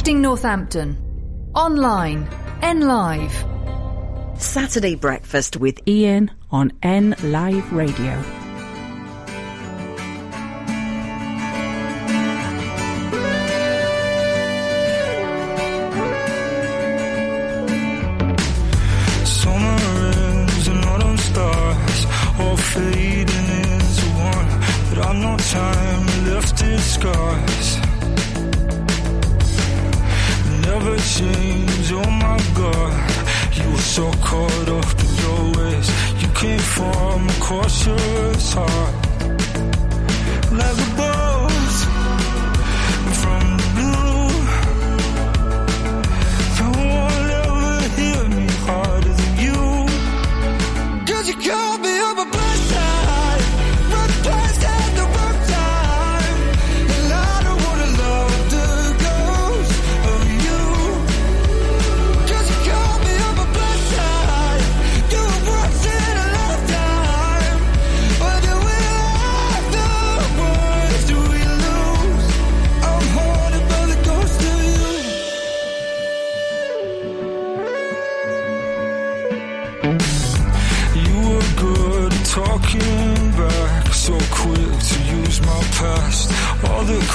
Connecting Northampton. Online. N Live. Saturday Breakfast with Ian on N Live Radio. fading is the one that I'm no time left in scars. never change. Oh my God, you were so caught up in your ways. You came from a cautious heart, like.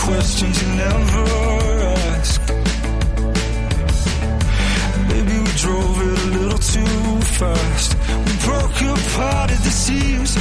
questions you never ask. Maybe we drove it a little too fast. We broke apart at the seams.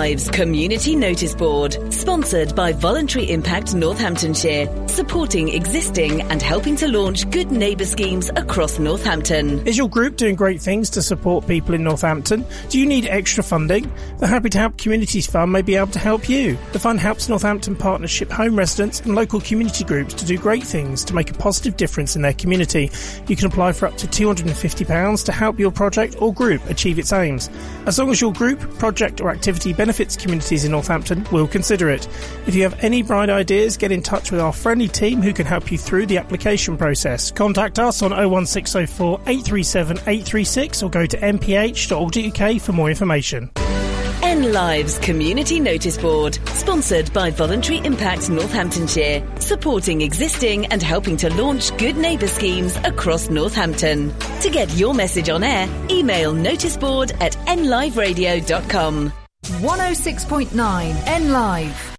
Lives Community Notice Board, sponsored by Voluntary Impact Northamptonshire, supporting existing and helping to launch good neighbour schemes across Northampton. Is your group doing great things to support people in Northampton? Do you need extra funding? The Happy to Help Communities Fund may be able to help you. The fund helps Northampton Partnership home residents and local community groups to do great things to make a positive difference in their community. You can apply for up to £250 to help your project or group achieve its aims. As long as your group, project or activity benefits communities in Northampton, we'll consider it. If you have any bright ideas, get in touch with our friendly team who can help you through the application process. Contact us on 01604 837 836 or go to nph.org.uk for more information. N Lives Community Notice Board, sponsored by Voluntary Impact Northamptonshire, supporting existing and helping to launch good neighbour schemes across Northampton. To get your message on air, email noticeboard at nliveradio.com. 106.9 N Live.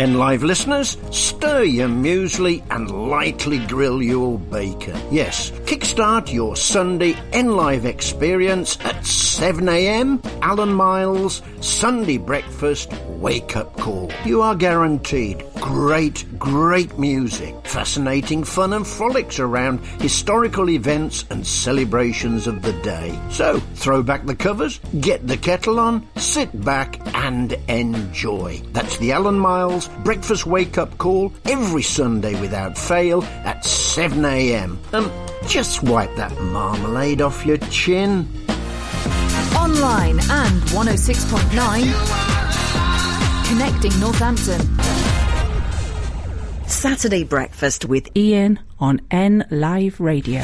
N Live listeners, stir your muesli and lightly grill your bacon. Yes, kickstart your Sunday N Live experience at 7am. Alan Miles, Sunday breakfast, wake up call. You are guaranteed great, great music, fascinating fun and frolics around historical events and celebrations of the day. So, throw back the covers, get the kettle on, sit back and enjoy. That's the Alan Miles breakfast wake up call every Sunday without fail at 7am. Um, just wipe that marmalade off your chin. Online and 106.9. Connecting Northampton. Saturday breakfast with Ian on N Live Radio.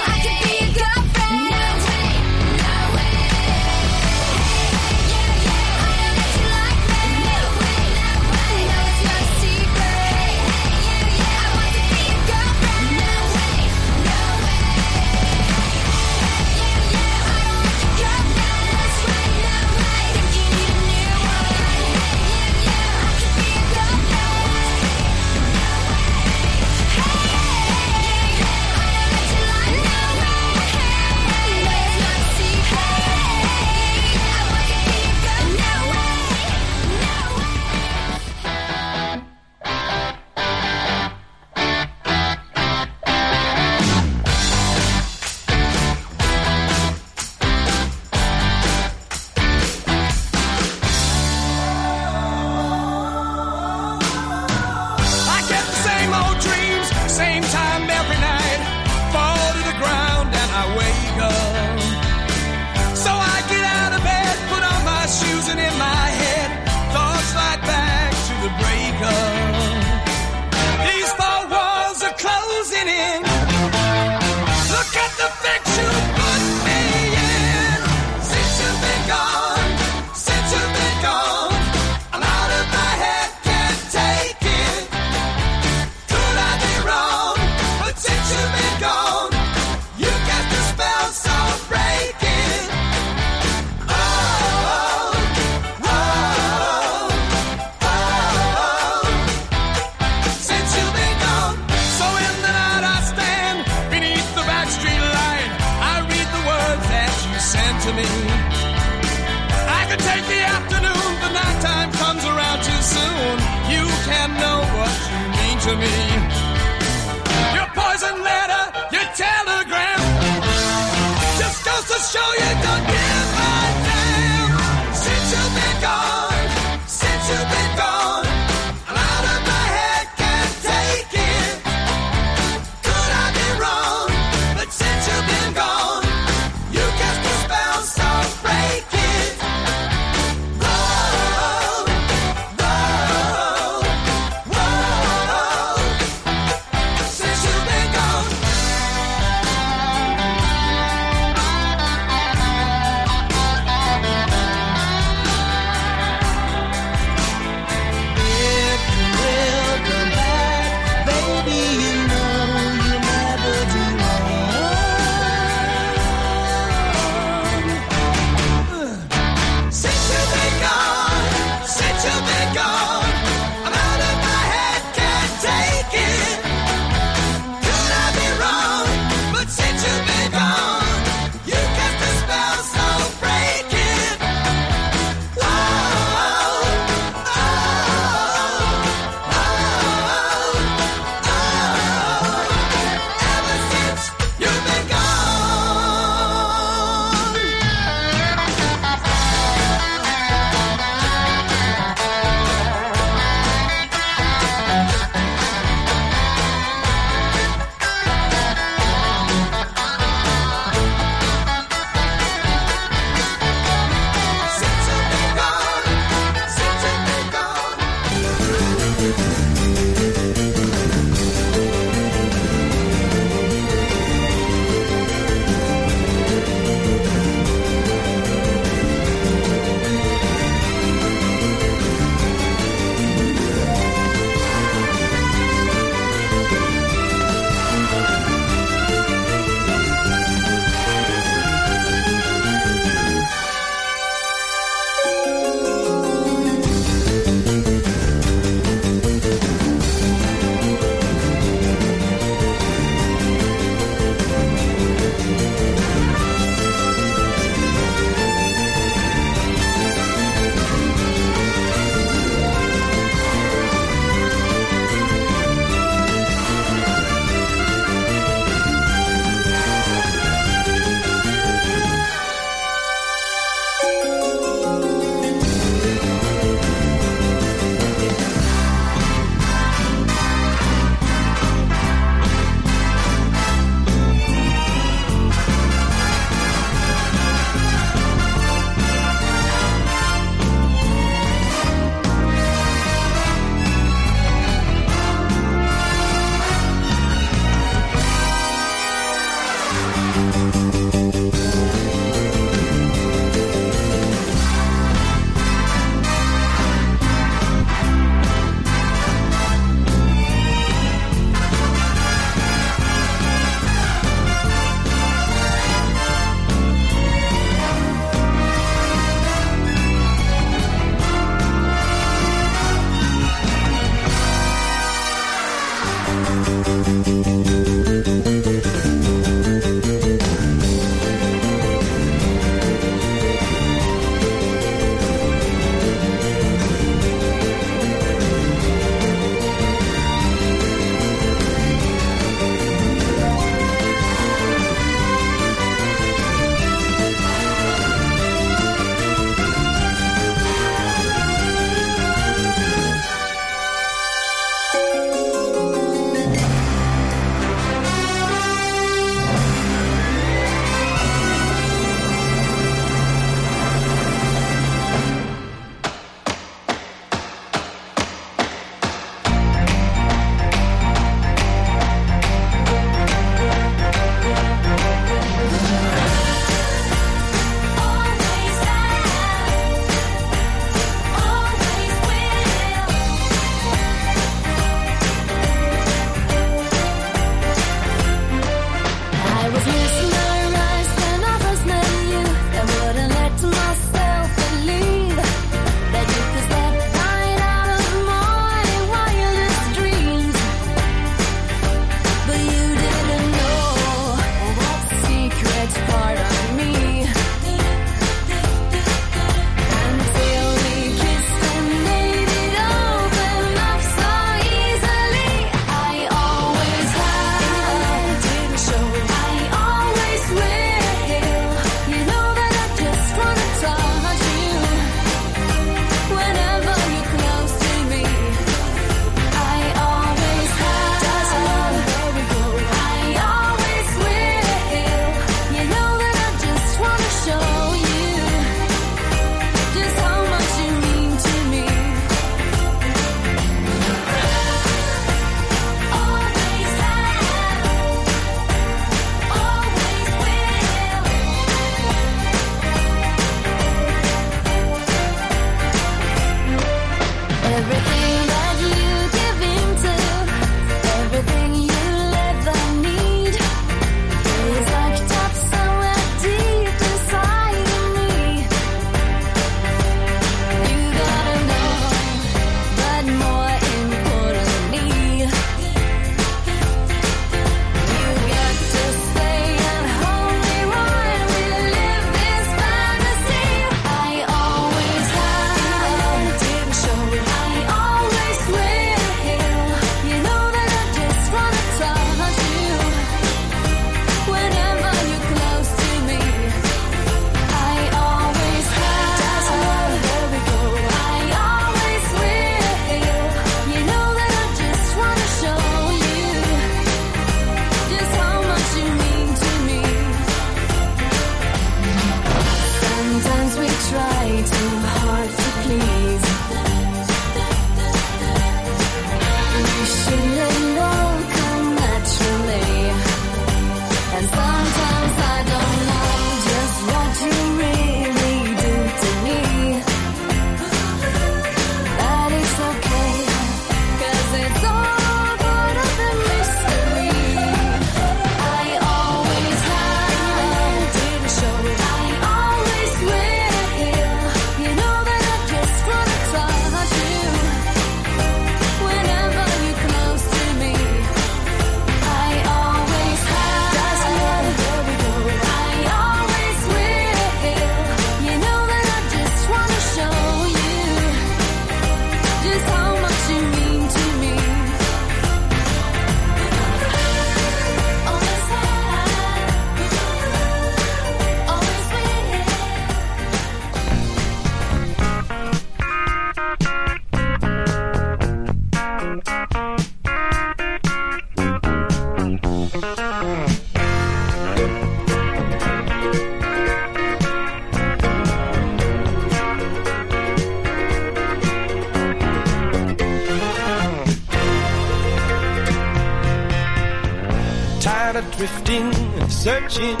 心。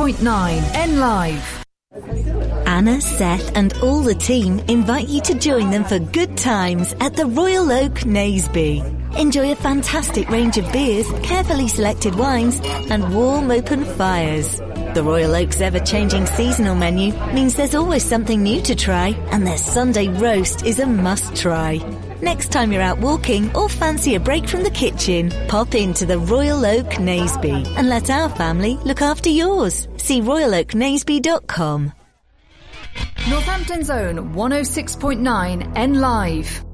106.9 N Live. Anna, Seth, and all the team invite you to join them for good times at the Royal Oak Naseby. Enjoy a fantastic range of beers, carefully selected wines, and warm open fires. The Royal Oak's ever changing seasonal menu means there's always something new to try, and their Sunday roast is a must try. Next time you're out walking or fancy a break from the kitchen, pop into the Royal Oak Naseby and let our family look after yours. See royaloaknaseby.com. Northampton Zone 106.9 N Live.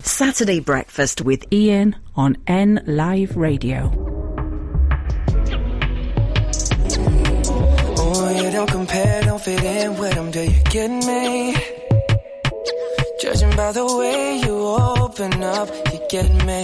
Saturday breakfast with Ian on N Live Radio. Oh, you don't compare, don't fit in with them, do you get me? Judging by the way cualquier mes.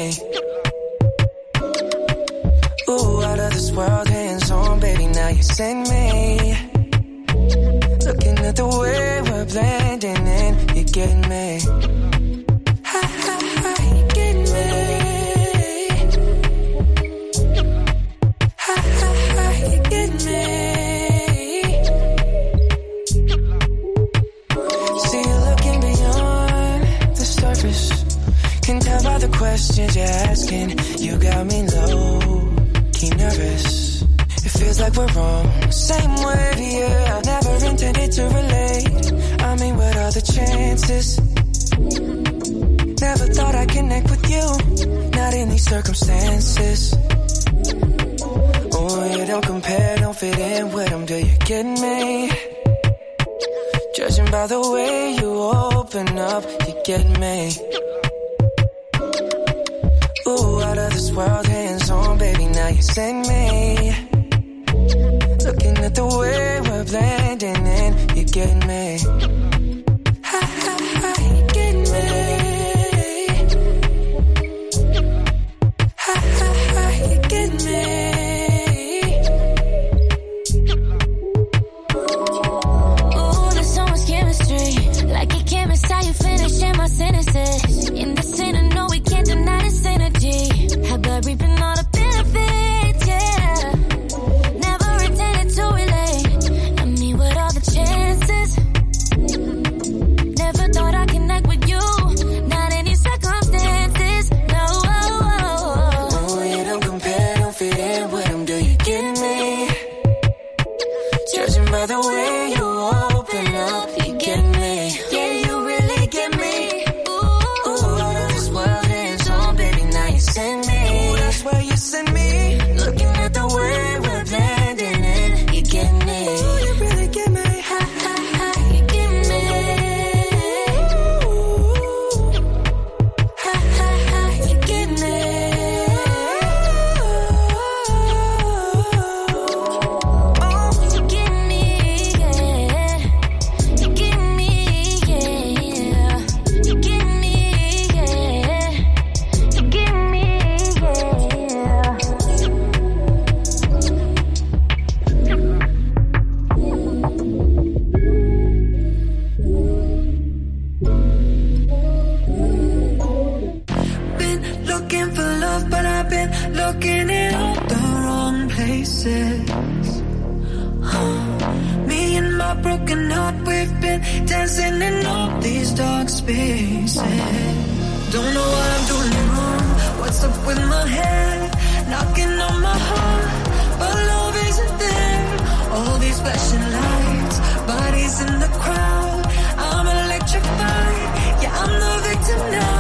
What's up with my head? Knocking on my heart, but love isn't there. All these flashing lights, bodies in the crowd. I'm electrified. Yeah, I'm the victim now.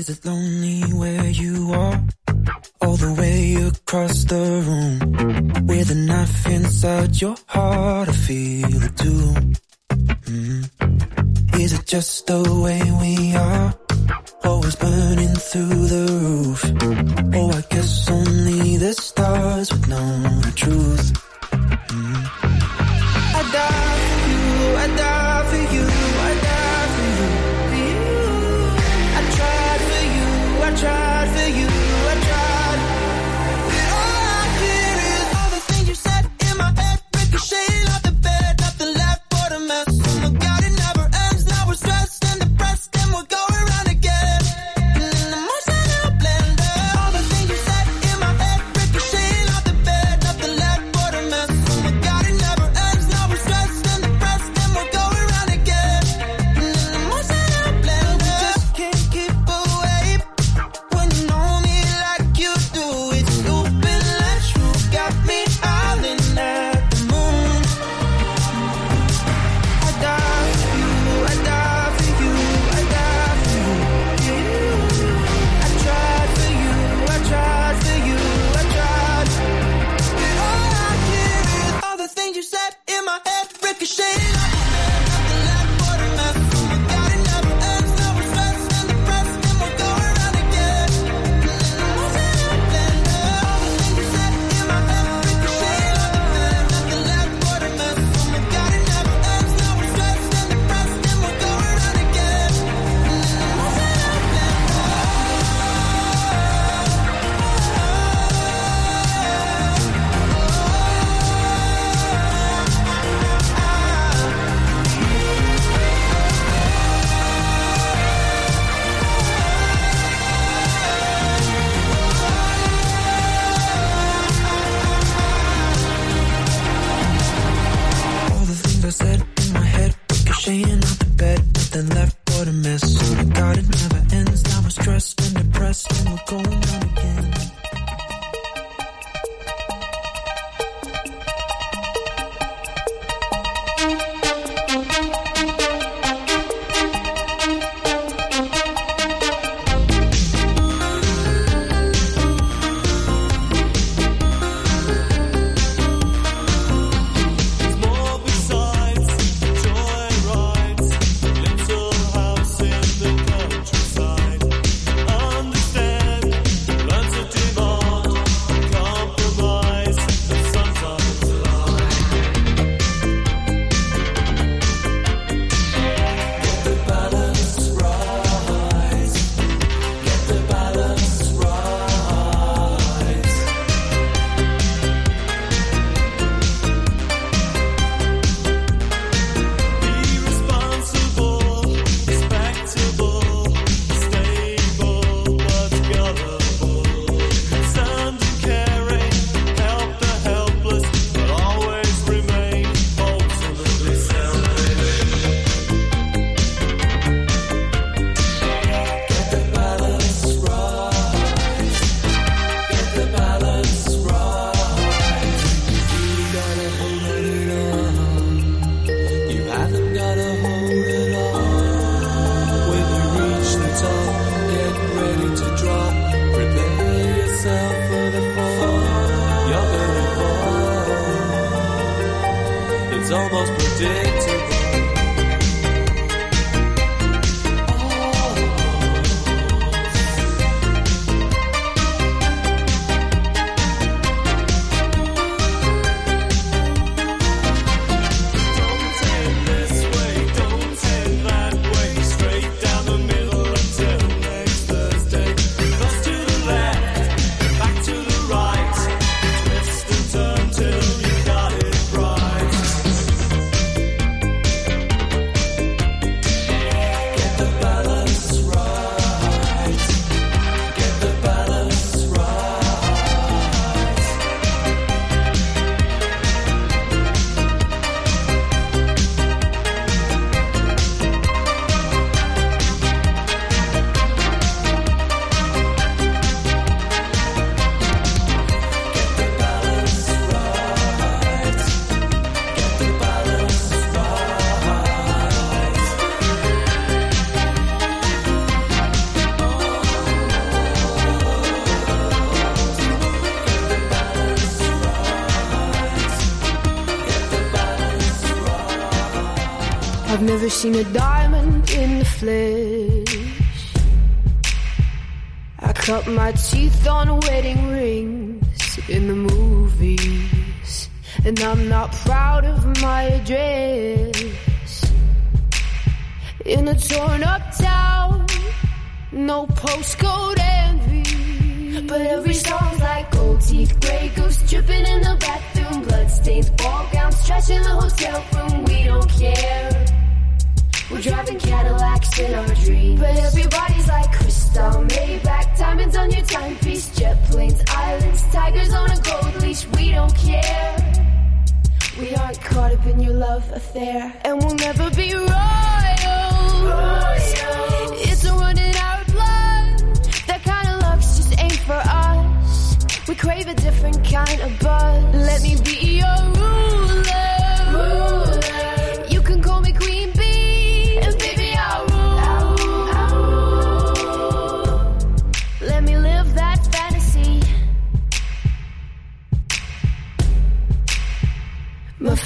Is it lonely seen a diamond in the flesh. I cut my teeth on wedding rings in the movies. And I'm not proud of my address. In a torn up town, no postcode envy. But every song's like gold teeth, grey goose dripping in the bathroom, bloodstains, ball gowns, trash in the hotel room. We don't care. Driving Cadillacs in our dreams. But everybody's like crystal, Maybach, diamonds on your timepiece, jet planes, islands, tigers on a gold leash. We don't care. We aren't caught up in your love affair,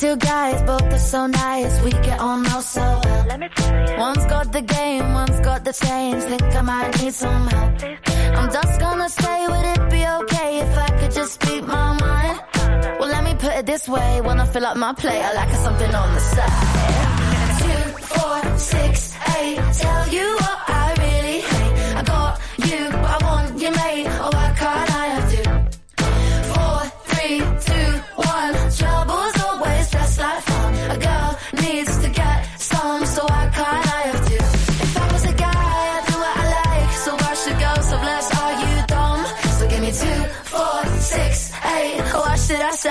Two guys, both are so nice, we get on oh so well. Let me tell you. One's got the game, one's got the change. Think I might need some help. I'm just gonna say, would it be okay if I could just speak my mind? Well, let me put it this way: when I fill up my plate, I like something on the side. Two, four, six, eight. Tell you what I really hate. I got you, but I want you, mate. Oh, why can't I have two? Four, three, two, one. Trouble's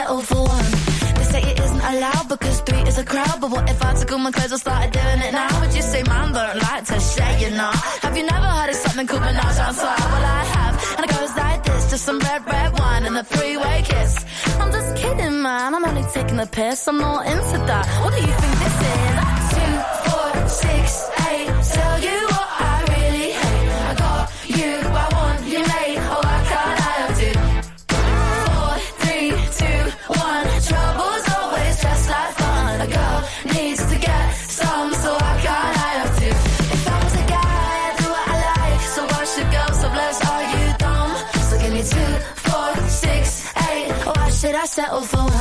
settle for one? They say it isn't allowed because three is a crowd. But what if I took all my clothes and started doing it now? Would you say man don't like to share, you know? Have you never heard of something called menage a? Well, I have. And it goes like this, just some red, red wine and a three-way kiss. I'm just kidding, man. I'm only taking a piss. I'm not into that. What do you think this is? Two, four, six, eight. Tell you should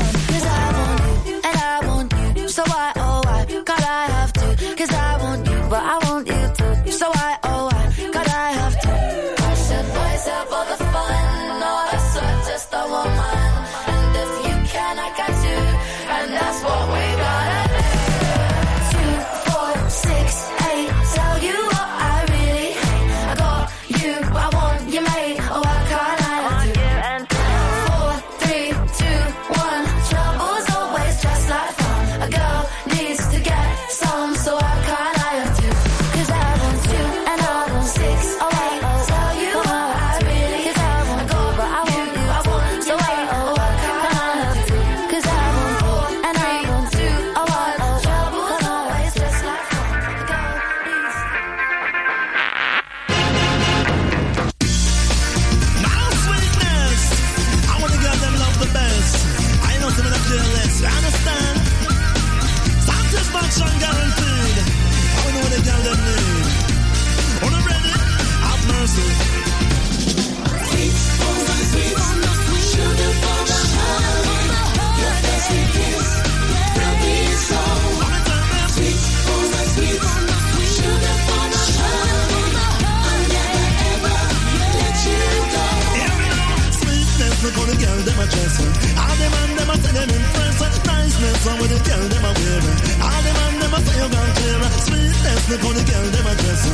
Niceness, how the girl them a wear. All them a say you clear. Sweetness, the girl them a dress.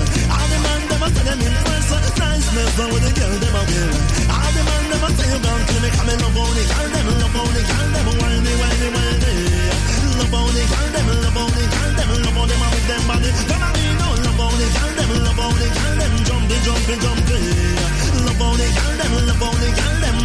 Them a say them impress. Niceness, how the girl them a wear. Them a say you clear. Come love girl them, love girl them whiny, whiny, whiny. Love girl them, love girl them, love them with them body. Now, love girl them, love girl them jumpy, jumpy, jumpy. Love the girl them, love the girl them,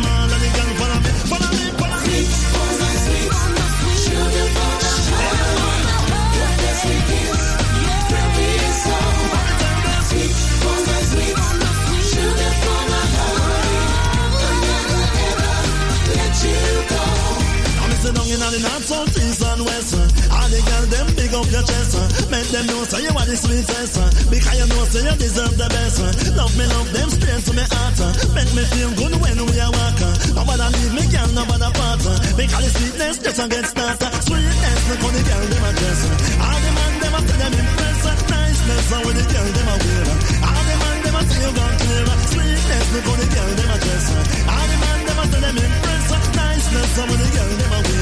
sit the north, south, east and west. All the girls them big up your chest. Make them know say you are the sweetest. Because you know say you deserve the best. Love me, love them straight to me heart. Make me feel good when we are walking. Nobody leave me, girl, nobody part. Because the sweetness just a get started. Sweetness, look how the girl them a dress. All the man them a say them impress. Niceness, how the girl them a wear. All the man them a say you gone clear. Sweetness, look how the girl them a dress. All the man them a say them impress. Niceness, how the girl them a wear.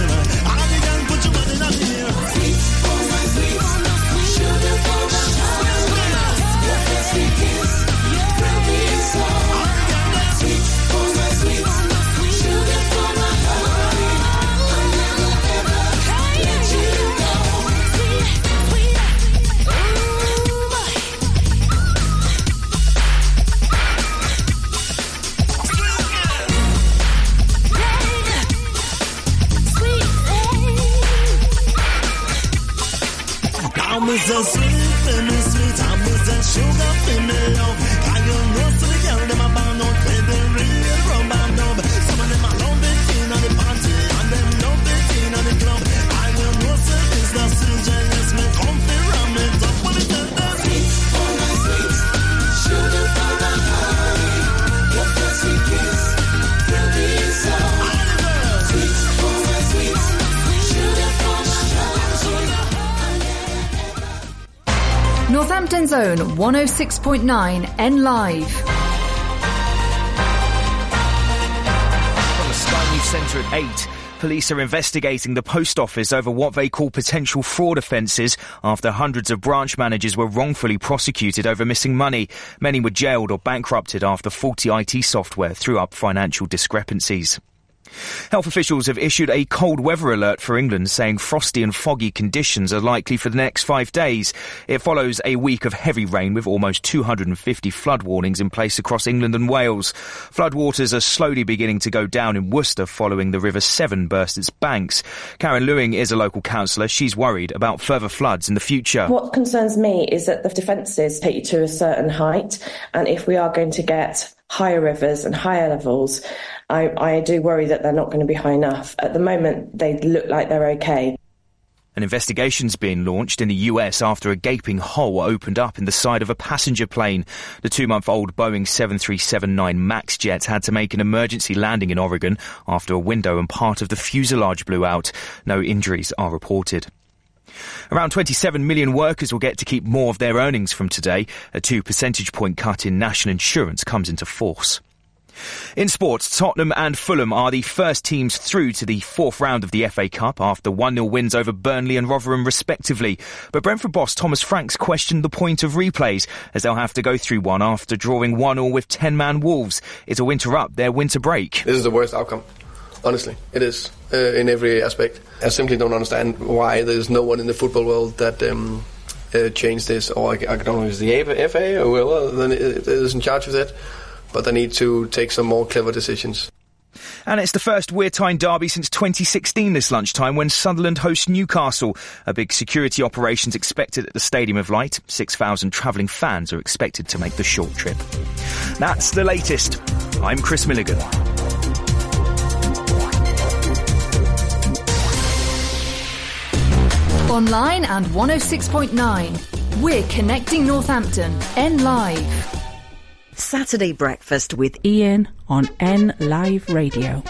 So. Sweet, sugar, for Northampton Zone 106.9 N Live. From the Sky News Centre at 8. Police are investigating the post office over what they call potential fraud offences after hundreds of branch managers were wrongfully prosecuted over missing money. Many were jailed or bankrupted after faulty IT software threw up financial discrepancies. Health officials have issued a cold weather alert for England, saying frosty and foggy conditions are likely for the next five days. It follows a week of heavy rain with almost 250 flood warnings in place across England and Wales. Floodwaters are slowly beginning to go down in Worcester following the River Severn burst its banks. Karen Lewing is a local councillor. She's worried about further floods in the future. What concerns me is that the defences take you to a certain height, and if we are going to get higher rivers and higher levels, I, I do worry that they're not going to be high enough. At the moment, they look like they're okay. An investigation's being launched in the US after a gaping hole opened up in the side of a passenger plane. The two month old Boeing 7379 MAX jet had to make an emergency landing in Oregon after a window and part of the fuselage blew out. No injuries are reported. Around 27 million workers will get to keep more of their earnings from today. A two percentage point cut in national insurance comes into force. In sports, Tottenham and Fulham are the first teams through to the fourth round of the FA Cup after 1-0 wins over Burnley and Rotherham respectively. But Brentford boss Thomas Franks questioned the point of replays as they'll have to go through one after drawing 1-0 with 10-man Wolves. It'll interrupt their winter break. This is the worst outcome. Honestly, it is uh, in every aspect. I simply don't understand why there's no one in the football world that um, uh, changed this, or I, I don't know, the FA or whoever then is in charge of that. But they need to take some more clever decisions. And it's the first Wear Tyne derby since 2016 this lunchtime when Sunderland hosts Newcastle. A big security operation's expected at the Stadium of Light. 6,000 travelling fans are expected to make the short trip. That's the latest. I'm Chris Milligan. Online and 106.9. We're connecting Northampton. N Live. Saturday breakfast with Ian on N Live Radio.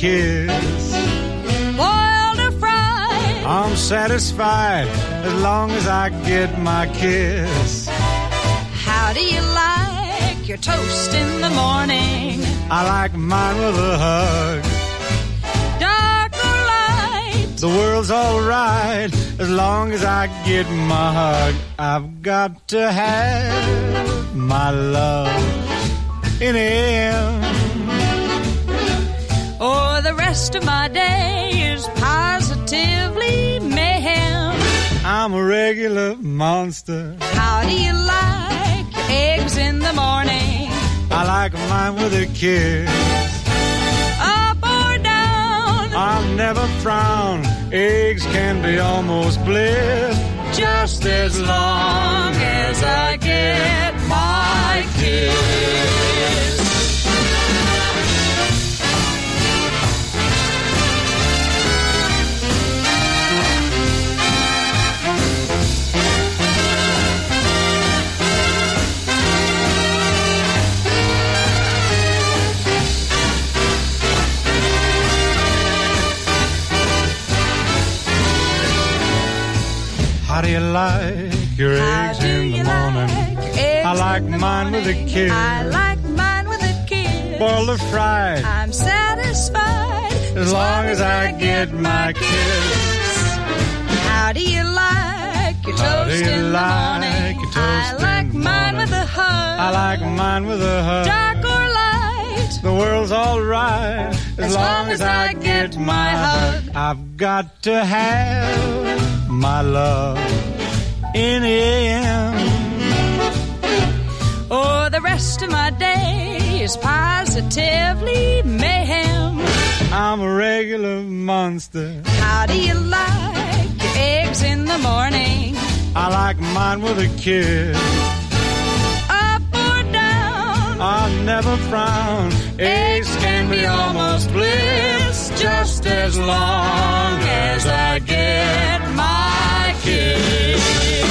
Kiss. Boiled or fried? I'm satisfied as long as I get my kiss. How do you like your toast in the morning? I like mine with a hug. Dark or light? The world's alright as long as I get my hug. I've got to have my love in him. Rest of my day is positively mayhem. I'm a regular monster. How do you like your eggs in the morning? I like mine with a kiss. Up or down? I'll never frown. Eggs can be almost bliss. Just as long as I get my kiss. How do you like your eggs in the morning? I like mine with a kiss. I like mine with a kiss. Boiled or fried, I'm satisfied as long as I get my kiss. How do you like your How do toast you in the morning? your toast I like in mine morning? with a hug. I like mine with a hug. Dark or light? The world's alright as, As long as I get my hug. I've got to have my love in him. Or oh, the rest of my day is positively mayhem. I'm a regular monster. How do you like your eggs in the morning? I like mine with a kiss. Up or down? I'll never frown. Eggs can be almost bliss, just as long as I get my kiss.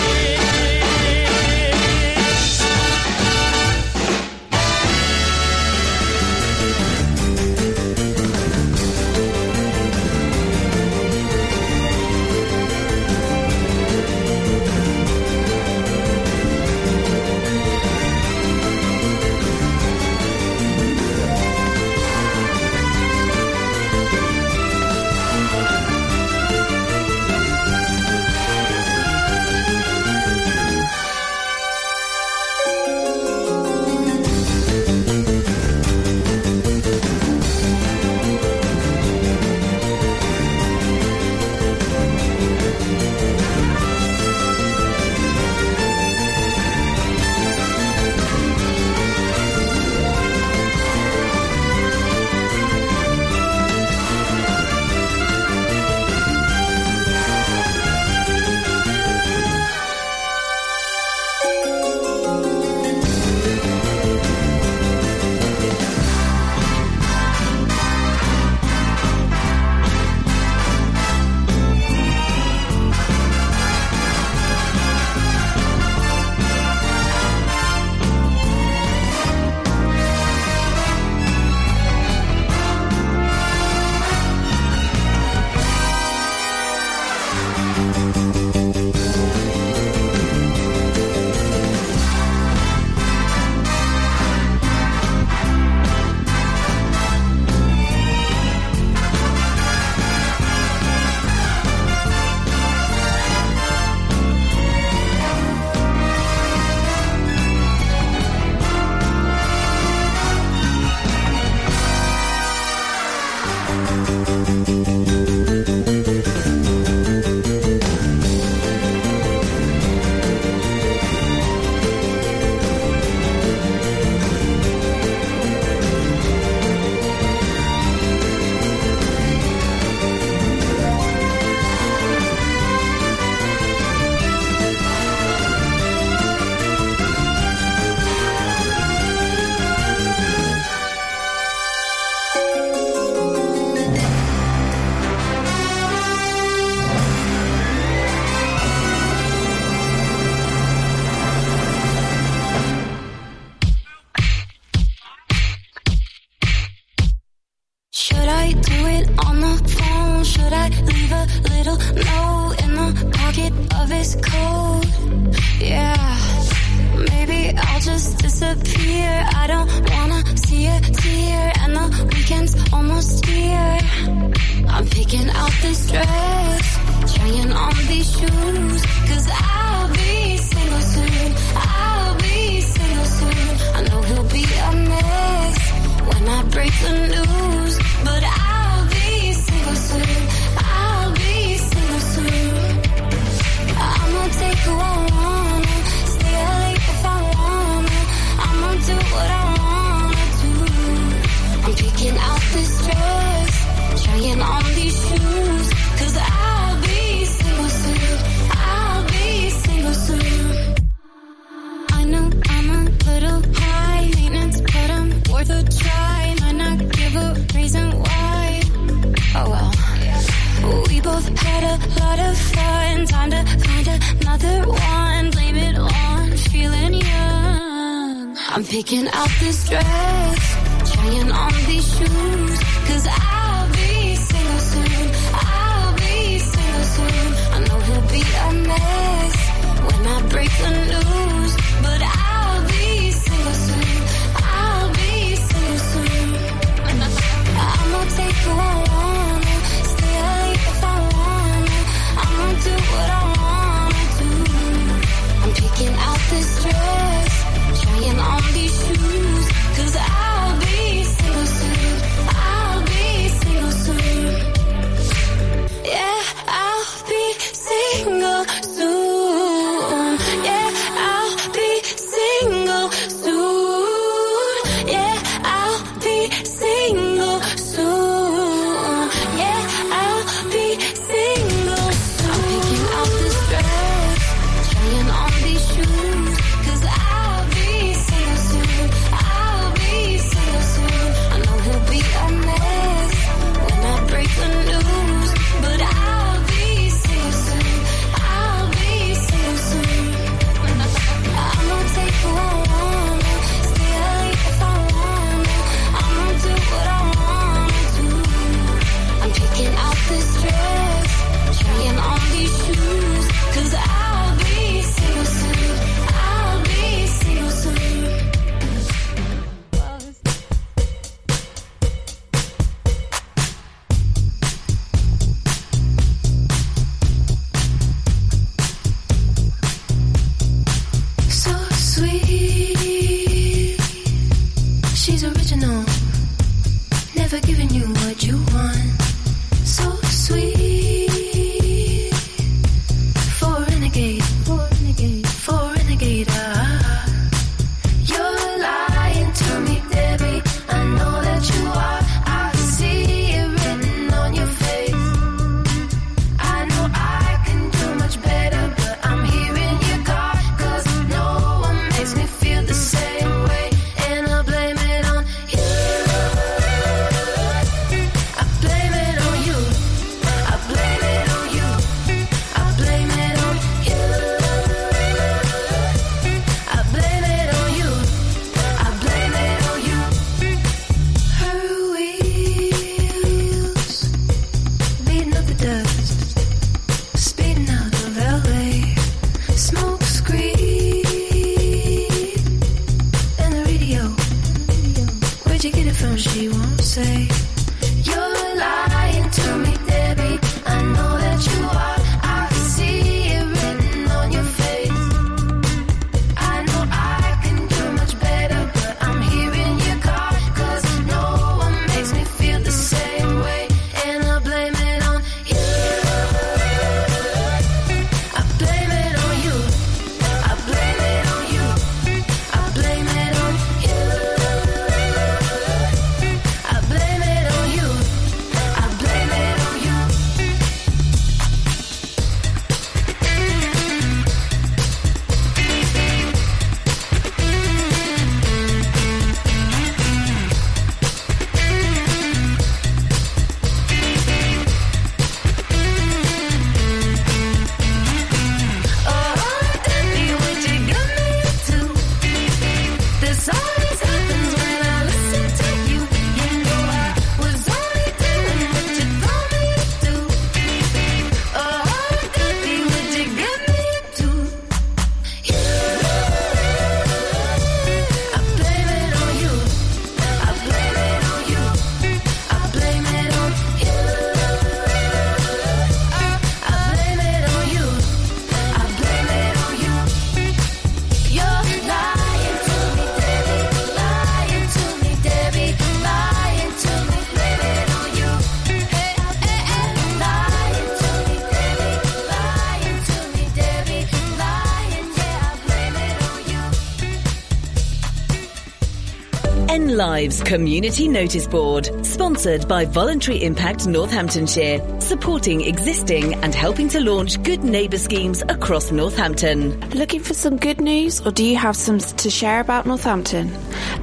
Live's community notice board, sponsored by Voluntary Impact Northamptonshire, supporting existing and helping to launch good neighbour schemes across Northampton. Looking for some good news, or do you have some to share about Northampton?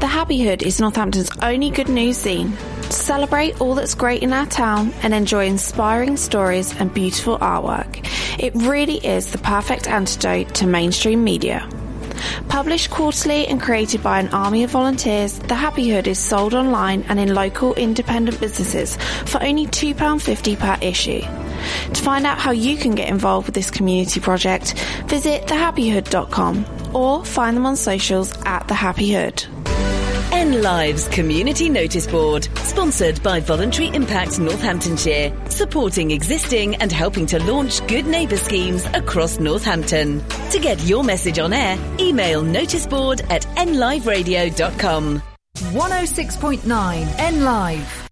The Happy Hood is Northampton's only good news zine. Celebrate all that's great in our town and enjoy inspiring stories and beautiful artwork. It really is the perfect antidote to mainstream media. Published quarterly and created by an army of volunteers, The Happy Hood is sold online and in local independent businesses for only £2.50 per issue. To find out how you can get involved with this community project, visit thehappyhood.com or find them on socials at The Happy Hood. N Live's community notice board, sponsored by Voluntary Impact Northamptonshire, supporting existing and helping to launch good neighbour schemes across Northampton. To get your message on air, email noticeboard at nliveradio.com. 106.9 N Live.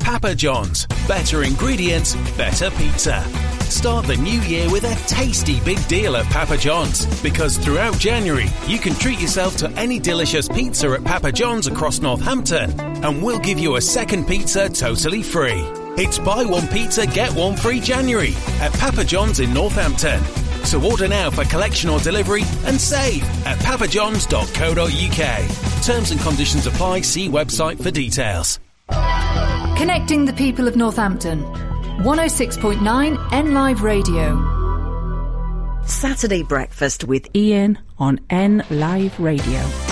Papa John's. Better ingredients, better pizza. Start the new year with a tasty big deal at Papa John's because throughout January you can treat yourself to any delicious pizza at Papa John's across Northampton and we'll give you a second pizza totally free. It's buy one pizza, get one free January at Papa John's in Northampton. So order now for collection or delivery and save at papajohns.co.uk. Terms and conditions apply. See website for details. Connecting the people of Northampton. 106.9 N Live Radio. Saturday breakfast with Ian on N Live Radio.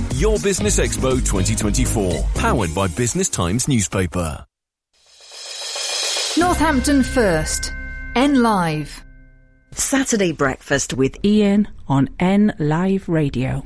Your Business Expo 2024, powered by Business Times newspaper. Northampton First, N Live. Saturday Breakfast with Ian on N Live Radio.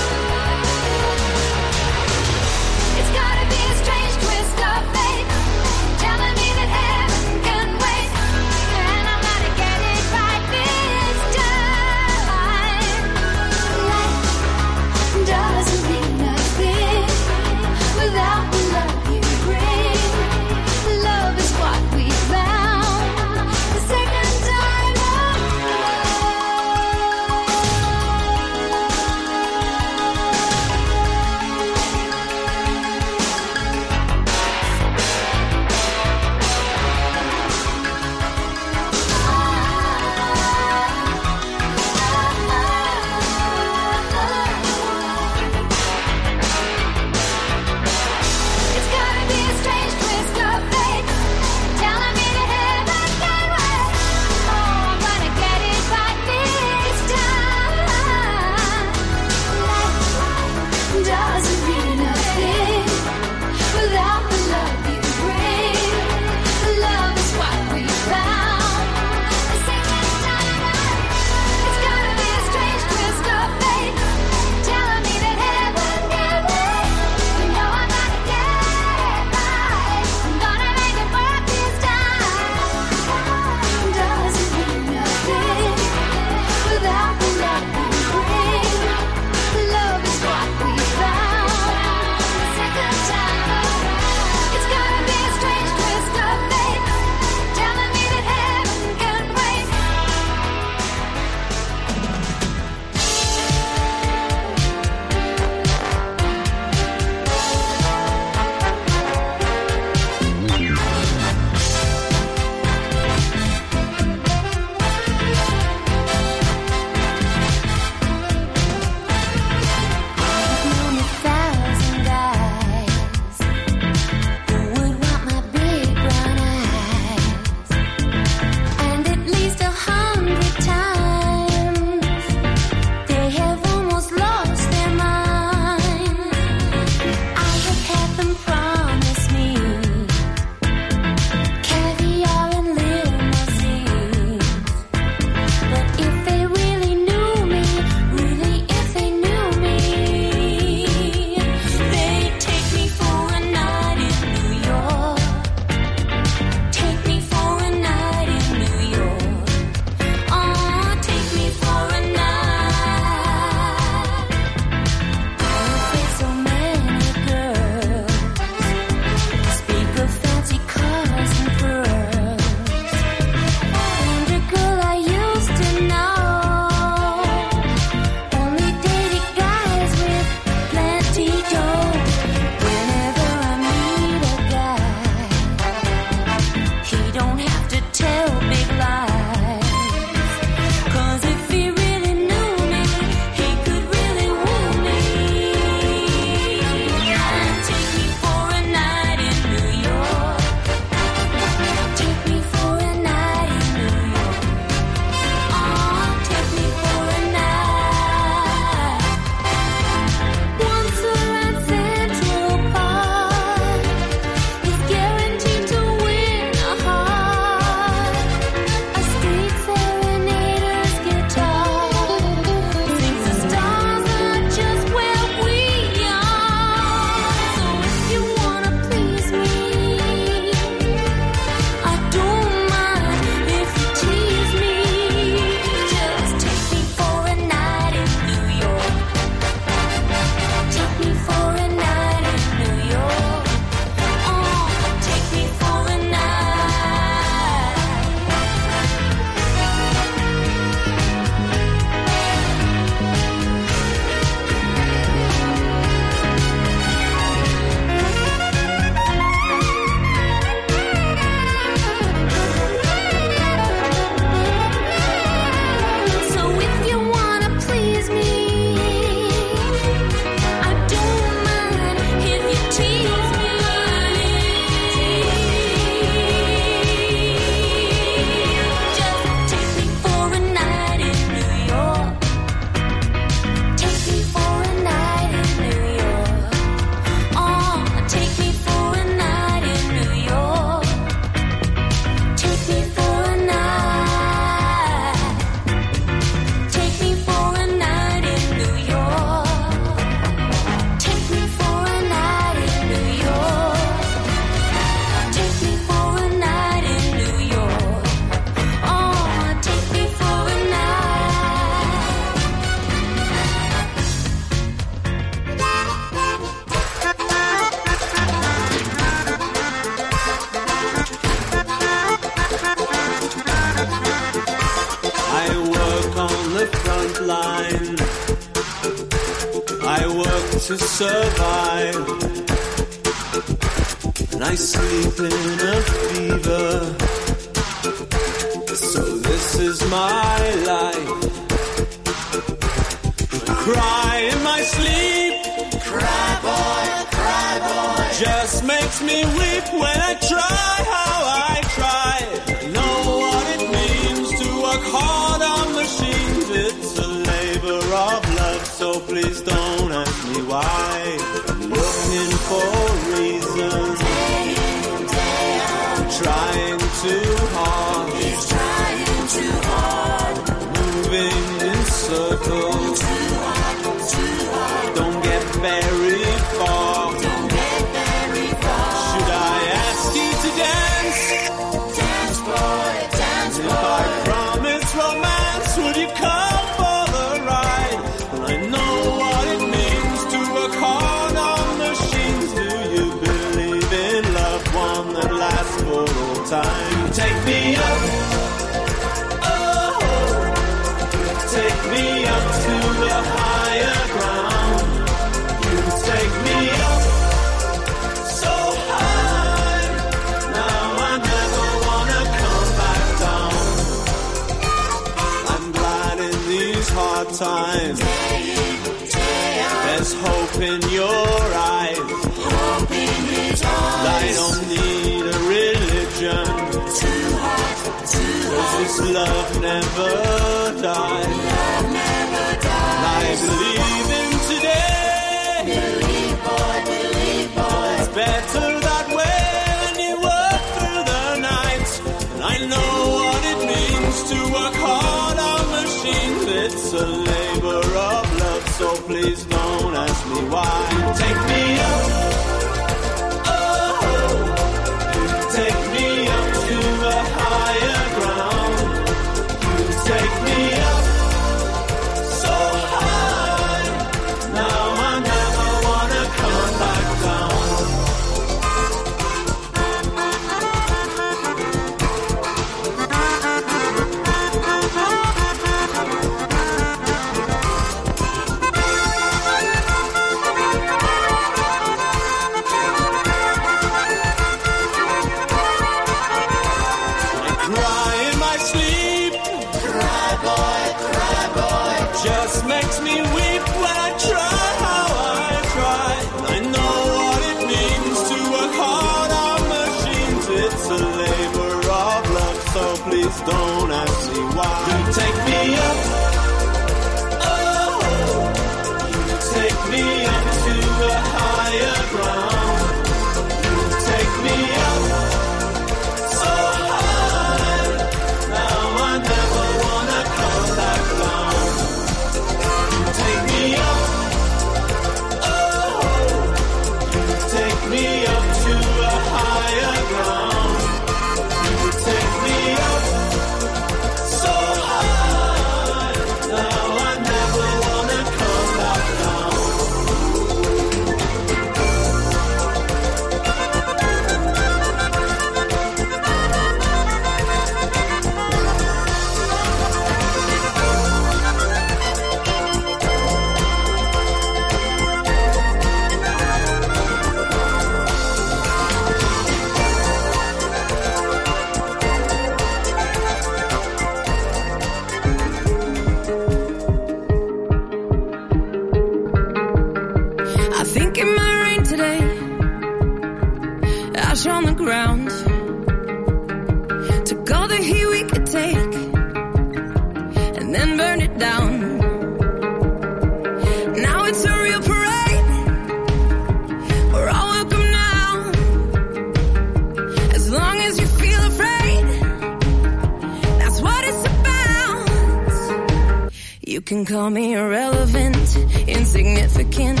can call me irrelevant, insignificant.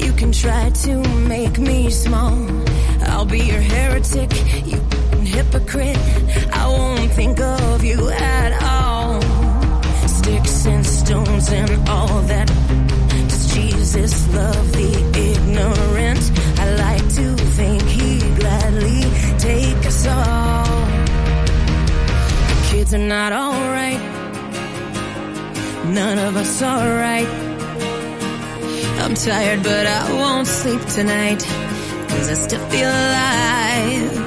You can try to make me small. I'll be your heretic, you hypocrite. I won't think of you at all. Sticks and stones and all that. Does Jesus love the ignorant? I like to think he gladly take us all. Kids are not alright none of us are right. I'm tired, but I won't sleep tonight, cause I still feel alive.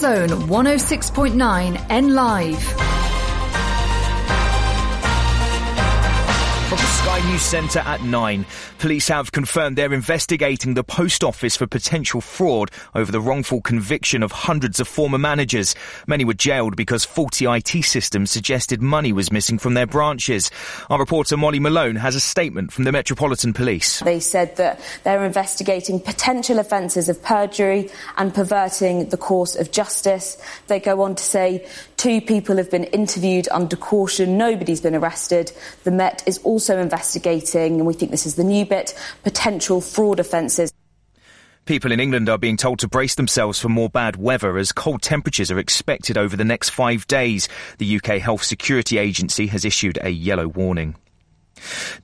Zone 106.9 N Live. from the Sky News Centre at 9. Police have confirmed they're investigating the post office for potential fraud over the wrongful conviction of hundreds of former managers. Many were jailed because faulty IT systems suggested money was missing from their branches. Our reporter Molly Malone has a statement from the Metropolitan Police. They said that they're investigating potential offences of perjury and perverting the course of justice. They go on to say two people have been interviewed under caution, nobody's been arrested. The Met is also investigating, and we think this is the new bit, potential fraud offences. People in England are being told to brace themselves for more bad weather as cold temperatures are expected over the next five days. The UK Health Security Agency has issued a yellow warning.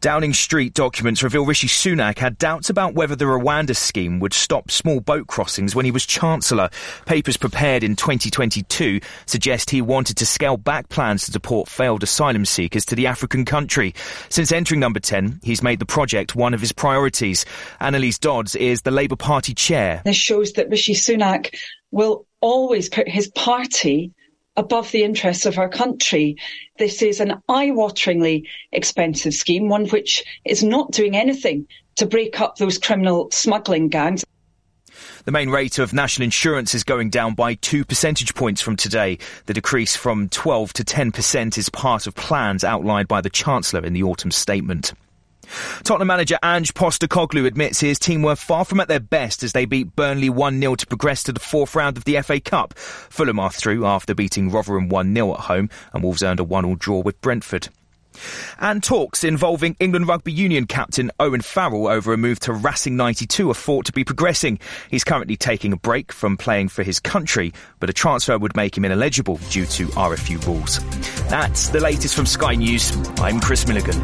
Downing Street documents reveal Rishi Sunak had doubts about whether the Rwanda scheme would stop small boat crossings when he was Chancellor. Papers prepared in 2022 suggest he wanted to scale back plans to deport failed asylum seekers to the African country. Since entering number 10, he's made the project one of his priorities. Anneliese Dodds is the Labour Party chair. This shows that Rishi Sunak will always put his party above the interests of our country. This is an eye-wateringly expensive scheme, one which is not doing anything to break up those criminal smuggling gangs. The main rate of national insurance is going down by two percentage points from today. The decrease from 12 to 10% is part of plans outlined by the Chancellor in the autumn statement. Tottenham manager Ange Postecoglou admits his team were far from at their best as they beat Burnley 1-0 to progress to the fourth round of the FA Cup. Fulham are through after beating Rotherham 1-0 at home and Wolves earned a 1-all draw with Brentford. And talks involving England Rugby Union captain Owen Farrell over a move to Racing 92 are thought to be progressing. He's currently taking a break from playing for his country, but a transfer would make him ineligible due to RFU rules. That's the latest from Sky News. I'm Chris Milligan.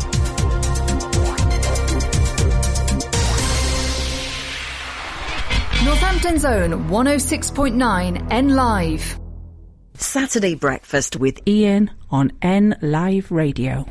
Northampton's own 106.9 N Live. Saturday breakfast with Ian on N Live Radio.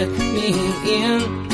Let me in.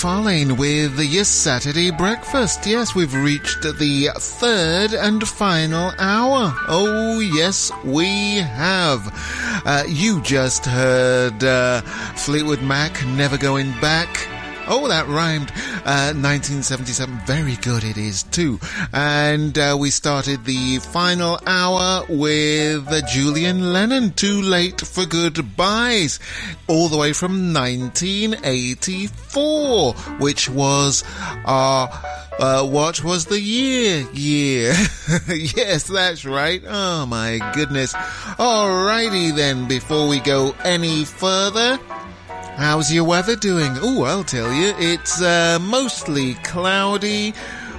McFarlane with Yes Saturday Breakfast. Yes, we've reached the third and final hour. Oh, yes, we have. Uh, you just heard uh, Fleetwood Mac, Never Going Back. Oh, that rhymed. Uh, 1977. Very good it is too. And uh, we started the final hour with uh, Julian Lennon, Too Late for Goodbyes, all the way from 1984, which was our uh, what was the year? Year. yes, that's right. Oh my goodness. Alrighty then, before we go any further, How's your weather doing? Oh, I'll tell you. It's uh, mostly cloudy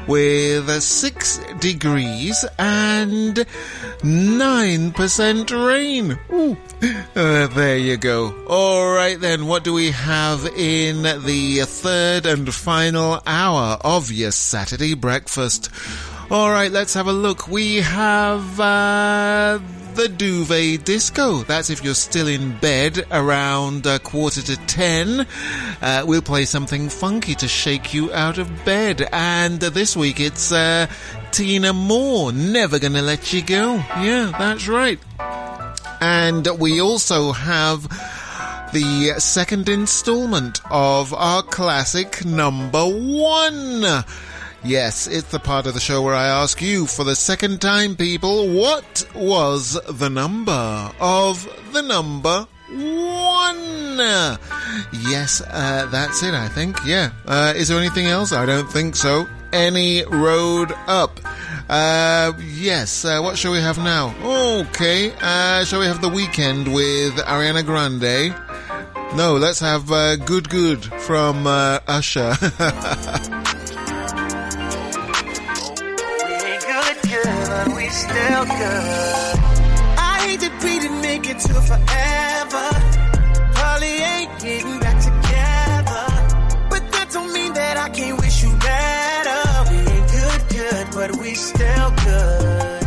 with uh, 6 degrees and 9% rain. Ooh. Uh, there you go. All right then, what do we have in the third and final hour of your Saturday breakfast? All right, let's have a look. We have uh, the duvet disco. That's if you're still in bed around a quarter to ten. Uh, we'll play something funky to shake you out of bed. And uh, this week it's uh, Tina Moore, Never Gonna Let You Go. Yeah, that's right. And we also have the second installment of our classic number one. Yes, it's the part of the show where I ask you for the second time, people, what was the number of the number one? Yes, uh, that's it, I think. Yeah. Uh, is there anything else? I don't think so. Any road up. Uh, yes, uh, what shall we have now? Okay, uh, shall we have the Weeknd with Ariana Grande? No, let's have uh, Good Good from Usher. still good. I hate that we didn't make it to forever. Probably ain't getting back together. But that don't mean that I can't wish you better. We ain't good, good, but we still good.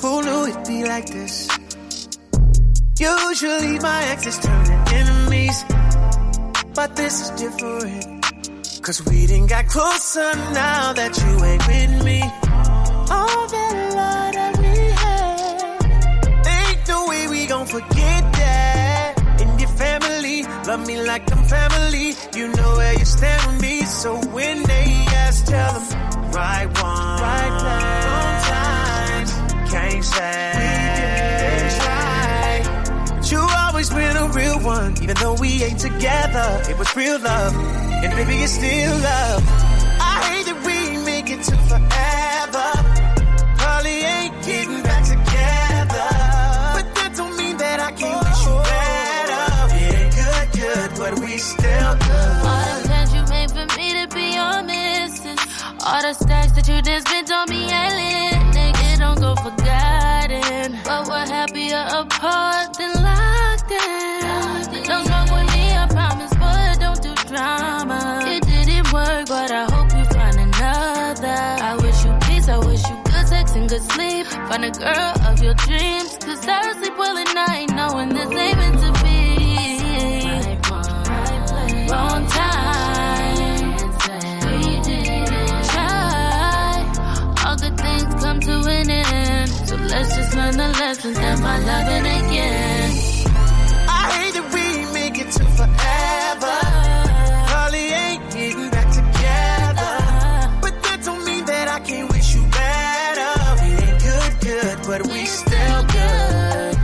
Who knew it'd be like this? Usually my exes turn to enemies. But this is different. Cause we didn't got closer now that you ain't with me. All that love that we had. Ain't no way we gon' forget that. And your family, love me like I'm family. You know where you stand with me. So when they ask, tell them, right one, right place. Sometimes, can't say. We didn't try. But you always always been a real one, even though we ain't together. It was real love, and baby, it's still love. I hate that we make it to forever. All the stacks that you just spent on me lit. Nigga, don't go forgotten. But we're happier apart than locked in. Don't wrong with me, I promise, but don't do drama. It didn't work, but I hope you find another. I wish you peace, I wish you good sex and good sleep. Find a girl of your dreams. Cause I sleep well at night, knowing this ain't let's just learn the lessons and my loving again. I hate that we make it to forever. Probably ain't getting back together. But that don't mean that I can't wish you better. We ain't good, good, but we still good.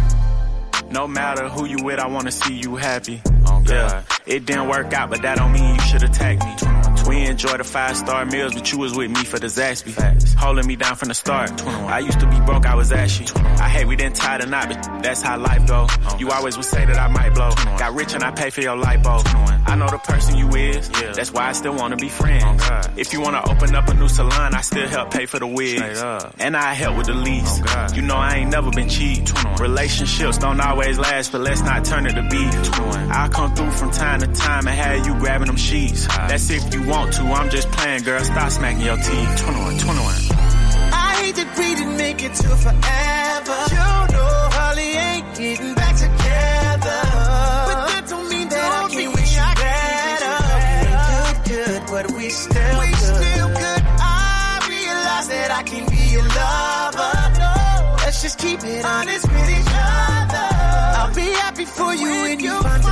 No matter who you with, I wanna see you happy. Oh, yeah, it didn't work out, but that don't mean you should attack me. We enjoy the five star meals, but you was with me for the Zaxby. Holding me down from the start. I used to be broke, I was ashy. I hate we didn't tie the knot, but that's how life go. You always would say that I might blow. Got rich and I pay for your light bulb. I know the person you is, that's why I still wanna be friends. If you wanna open up a new salon, I still help pay for the wigs. And I help with the lease. You know I ain't never been cheap. Relationships don't always last, but let's not turn it to beef. I'll come through from time to time and have you grabbing them sheets. That's if you want to, I'm just playing, girl. Stop smacking your teeth. 21, 21. I hate that we didn't make it to forever. You know, Holly ain't getting back together. But that don't mean that I can't wish you better. We ain't good, good, but we still we good. still good. I realize that I can be your lover. No, let's just keep it honest with each other. I'll be happy for you when you find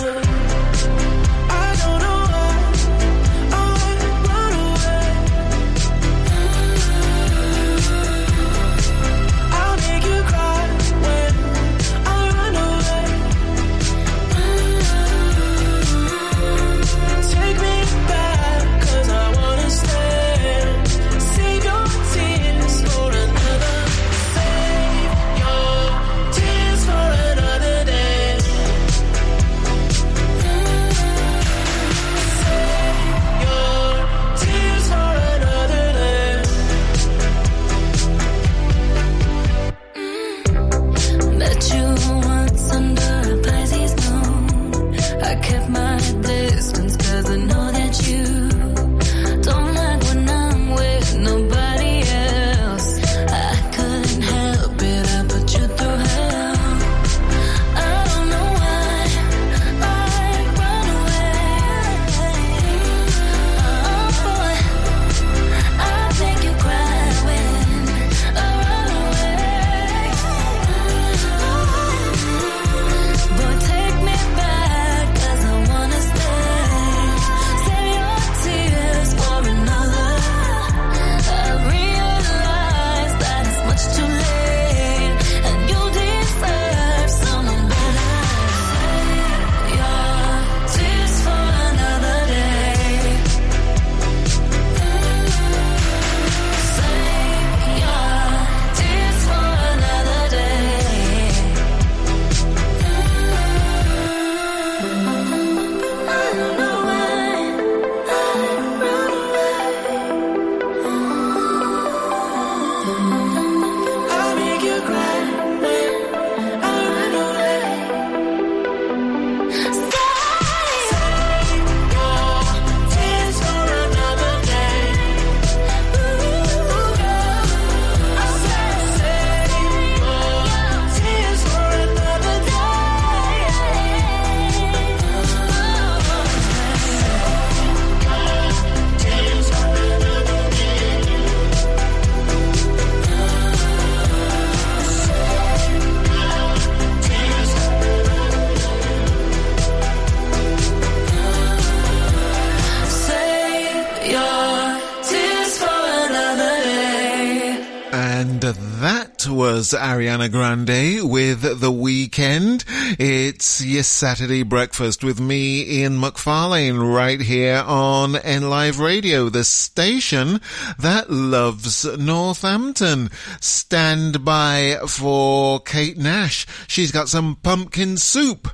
Was Ariana Grande with The Weeknd. It's your Saturday breakfast with me, Ian McFarlane, right here on NLive Radio, the station that loves Northampton. Stand by for Kate Nash. She's got some pumpkin soup.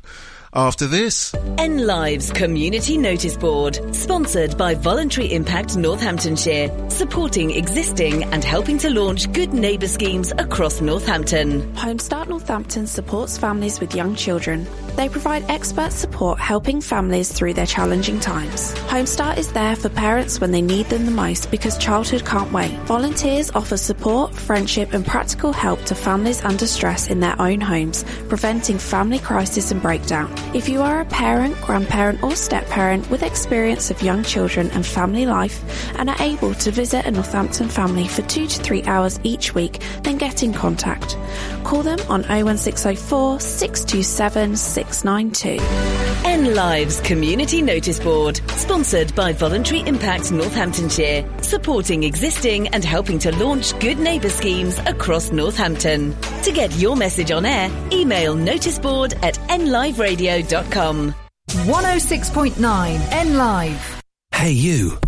After this, N Live's Community Notice Board, sponsored by Voluntary Impact Northamptonshire, supporting existing and helping to launch good neighbour schemes across Northampton. Homestart Northampton supports families with young children. They provide expert support helping families through their challenging times. Homestart is there for parents when they need them the most because childhood can't wait. Volunteers offer support, friendship and practical help to families under stress in their own homes, preventing family crisis and breakdown. If you are a parent, grandparent or step-parent with experience of young children and family life and are able to visit a Northampton family for two to three hours each week, then get in contact. Call them on 01604 627 692. N Live's Community Notice Board, sponsored by Voluntary Impact Northamptonshire, supporting existing and helping to launch good neighbour schemes across Northampton. To get your message on air, email noticeboard at nliveradio.com. 106.9 N Live. Hey, you.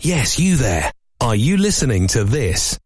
Yes, you there. Are you listening to this?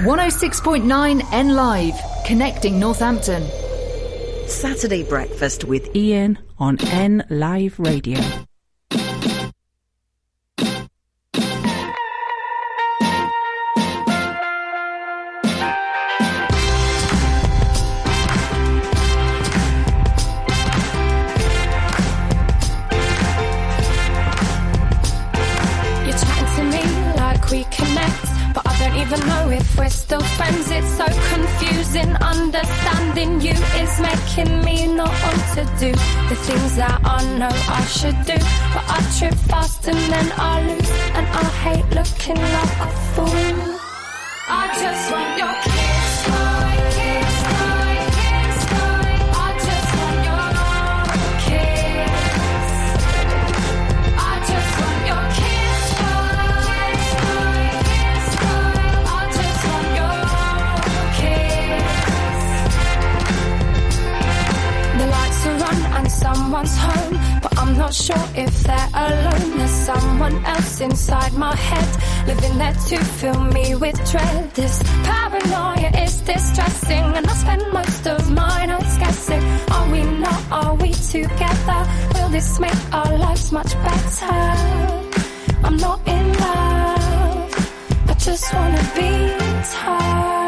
106.9 N Live. Connecting Northampton. Saturday breakfast with Ian on N Live Radio. Friends. It's so confusing. Understanding you is making me not want to do the things that I know I should do. But I trip fast and then I lose, and I hate looking like a fool. I just want your kiss, someone's home, but I'm not sure if they're alone. There's someone else inside my head, living there to fill me with dread. This paranoia is distressing, and I spend most of my nights guessing: Are we not? Are we together? Will this make our lives much better? I'm not in love, I just wanna be touched.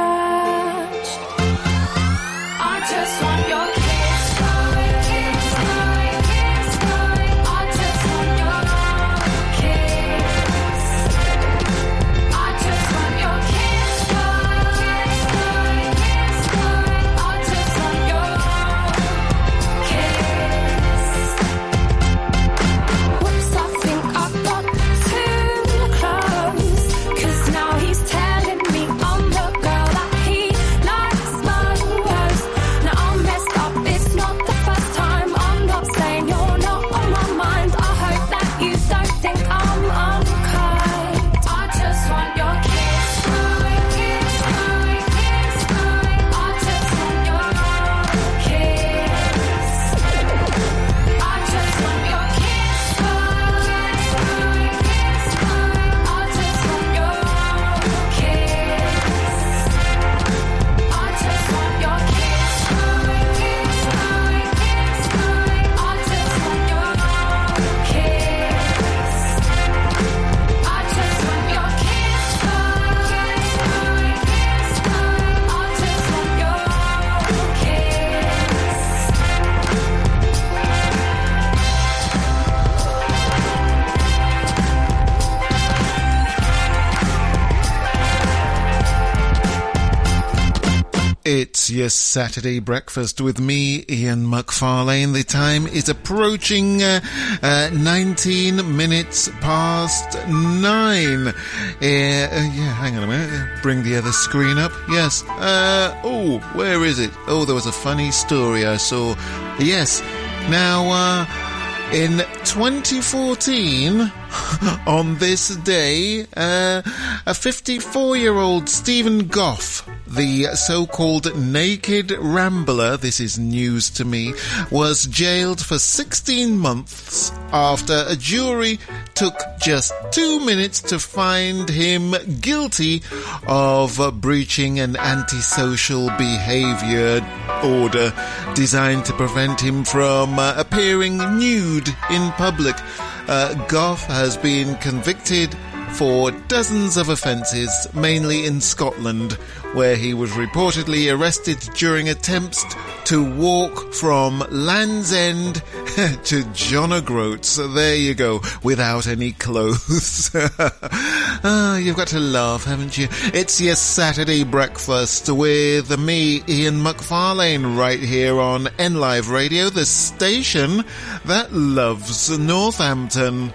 It's your Saturday breakfast with me, Ian McFarlane. The time is approaching uh, uh, 19 minutes past nine. Uh, uh, yeah, hang on a minute. Bring the other screen up. Yes. Uh, oh, where is it? Oh, there was a funny story I saw. Yes. Now, uh, in 2014, on this day, uh, a 54 year old Stephen Gough, the so called Naked Rambler, this is news to me, was jailed for 16 months after a jury took just two minutes to find him guilty of breaching an antisocial behavior order designed to prevent him from uh, appearing nude in public. Uh, Gough has been convicted for dozens of offences, mainly in Scotland, where he was reportedly arrested during attempts to walk from Land's End to John O'Groats. There you go, without any clothes. ah, you've got to laugh, haven't you? It's your Saturday breakfast with me, Ian McFarlane, right here on NLive Radio, the station that loves Northampton.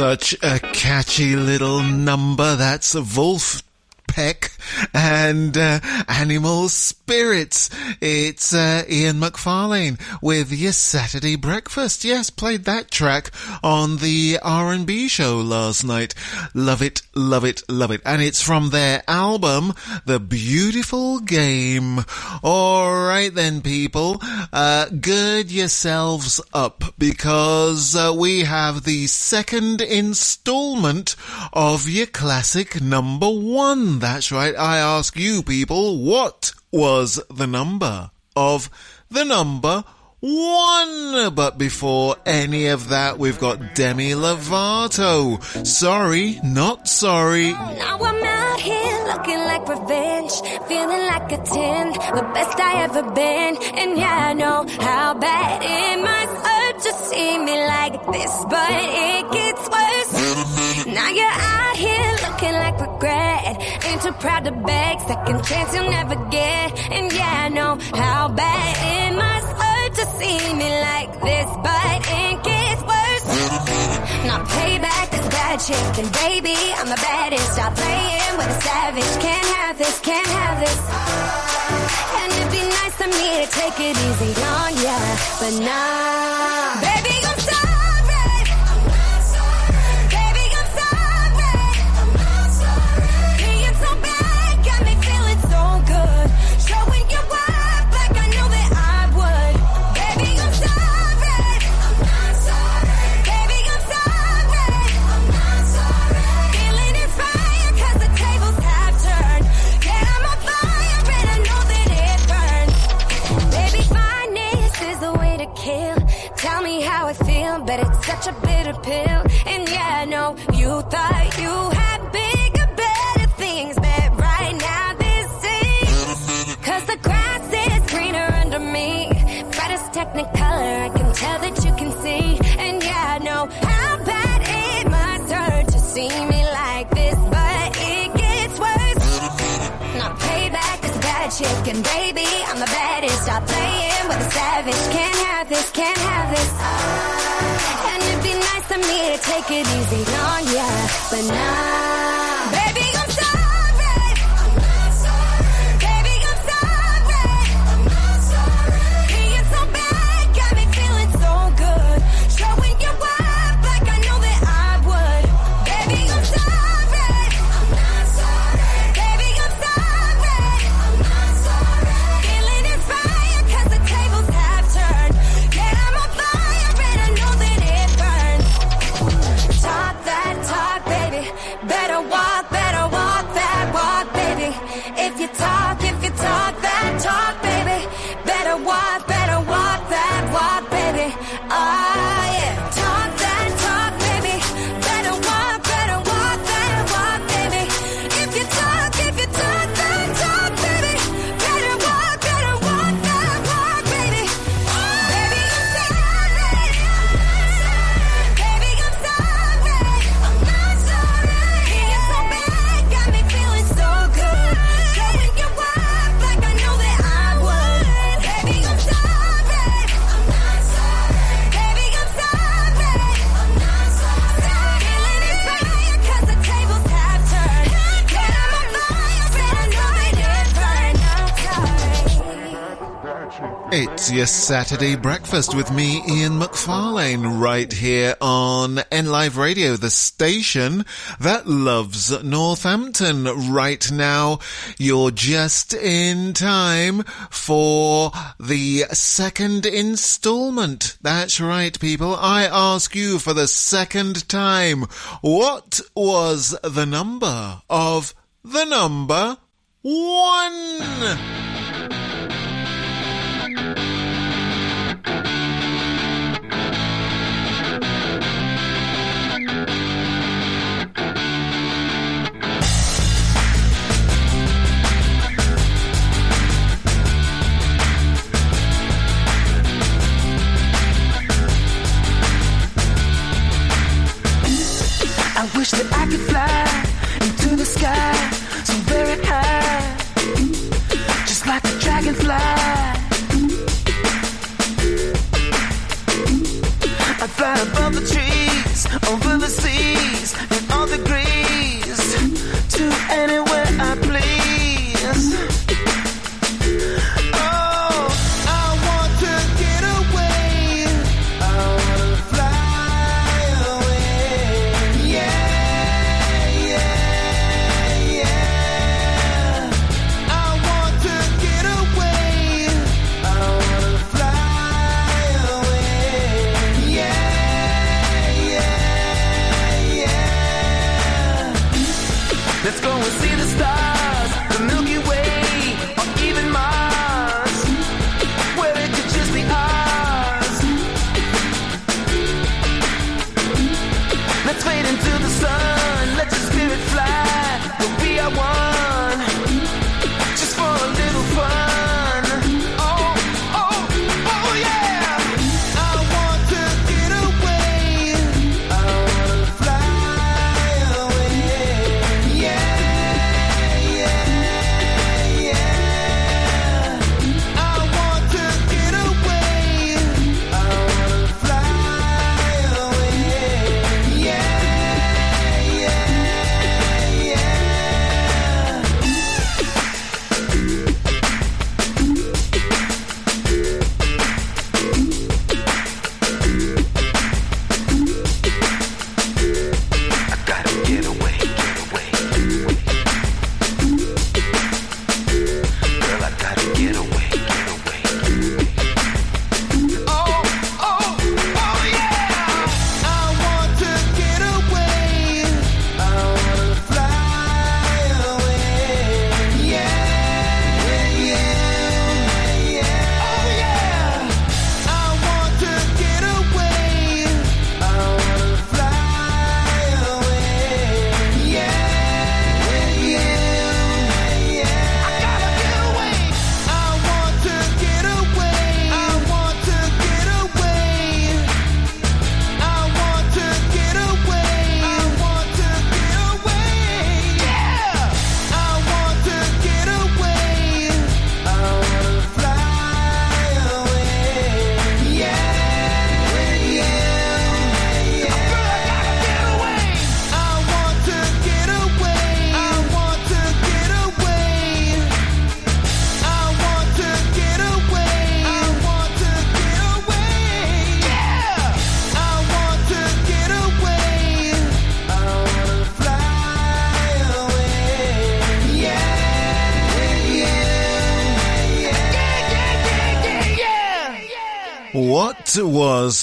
Such a catchy little number. That's a Wolf Peck and uh, animal spirits. It's uh, Ian McFarlane with your Saturday breakfast. Yes, played that track on the R&B show last night. Love it, love it, love it. And it's from their album, The Beautiful Game. All right then, people, uh, gird yourselves up because uh, we have the second installment of your classic number one. That's right. I ask you people, what was the number of the number one? But before any of that, we've got Demi Lovato. Sorry, not sorry. Now I'm out here looking like revenge, feeling like a 10, the best I ever been. And yeah, I know how bad it must hurt to see me like this, but it gets worse. Now you're out here looking like regret, ain't too proud to beg, second chance you'll never get. And yeah, I know how bad it must hurt to see me like this, but it gets worse. Not payback is bad chick, and baby, I'm the baddest. Stop playing with a savage. Can't have this, can't have this. And it'd be nice of me to take it easy on ya, but nah. Baby, such a bitter pill. And yeah, I know you thought you had bigger, better things, but right now this is. Cause the grass is greener under me. Brightest technicolor, I can tell that you can see. And yeah, I know how bad it must hurt to see me like this, but it gets worse. Not payback is bad chick, and baby, I'm the baddest. Stop playing with a savage. Can't have this, can't have take it easy oh on ya, but nah. Saturday breakfast with me, Ian McFarlane, right here on N Live Radio, the station that loves Northampton. Right now, you're just in time for the second installment. That's right, people. I ask you for the second time, what was the number of the number one? Could fly into the sky so very high, just like a dragonfly. I fly above the trees, over the seas, and all the to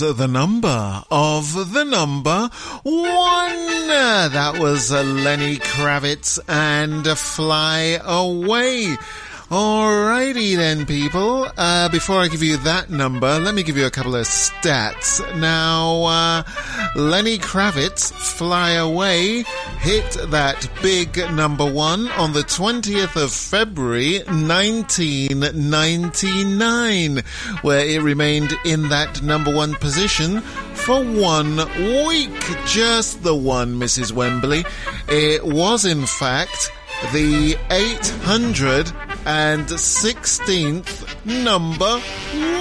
was the number of the number one? That was uh, Lenny Kravitz and Fly Away. Alrighty then, people. Uh, before I give you that number, let me give you a couple of stats. Now, uh, Lenny Kravitz, Fly Away, hit that big number one on the 20th of February 1999, where it remained in that number one position for one week. Just the one, Mrs. Wembley. It was, in fact, the 816th number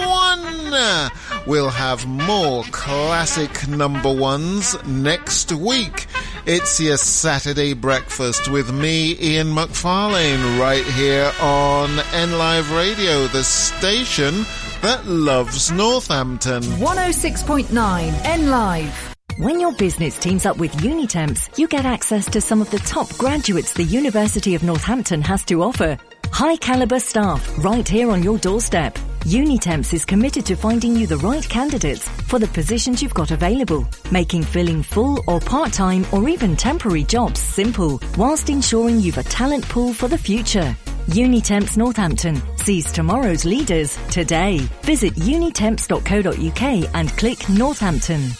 one. We'll have more classic number ones next week. It's your Saturday breakfast with me, Ian McFarlane, right here on N Live Radio, the station that loves Northampton. 106.9 N Live. When your business teams up with Unitemps, you get access to some of the top graduates the University of Northampton has to offer. High caliber staff right here on your doorstep. Unitemps is committed to finding you the right candidates for the positions you've got available, making filling full or part-time or even temporary jobs simple, whilst ensuring you've a talent pool for the future. Unitemps Northampton sees tomorrow's leaders today. Visit unitemps.co.uk and click Northampton.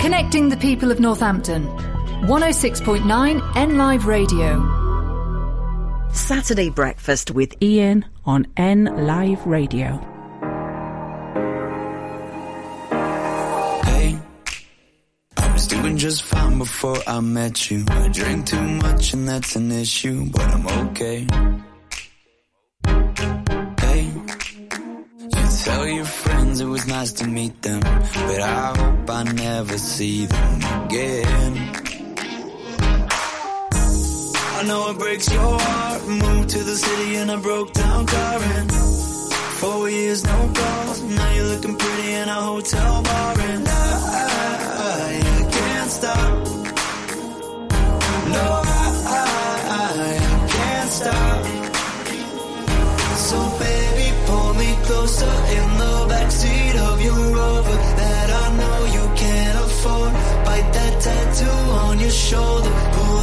Connecting the people of Northampton. 106.9 N Live Radio. Saturday Breakfast with Ian on N Live Radio. Hey, I was doing just fine before I met you. I drink too much and that's an issue, but I'm okay. Hey, you tell your friends it was nice to meet them, but I hope I never see them again. I know it breaks your heart. Moved to the city in a broke down car and four years no calls. Now you're looking pretty in a hotel bar and I, I can't stop. No, I, I can't stop. So baby, pull me closer in the backseat of your Rover that I know you can't afford. Bite that tattoo on your shoulder.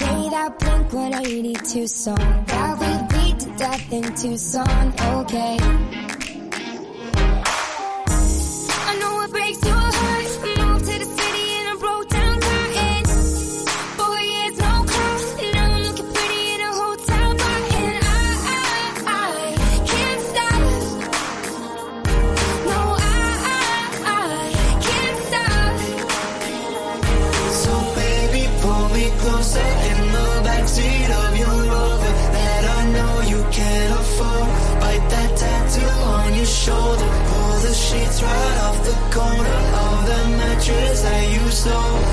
Play that Blink 182 song that we beat to death in Tucson. Okay. so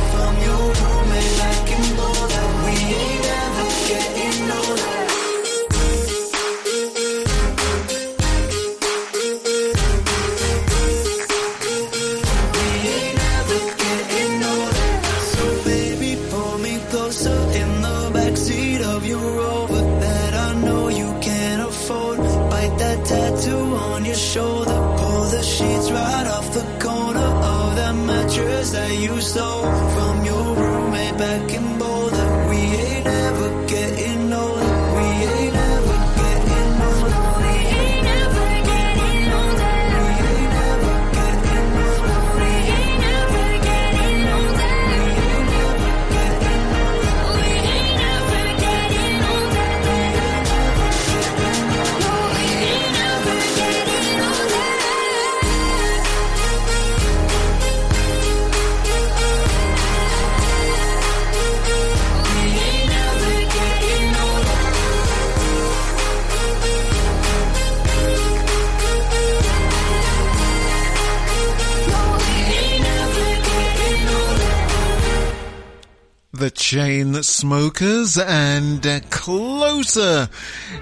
the Chainsmokers and uh, Closer.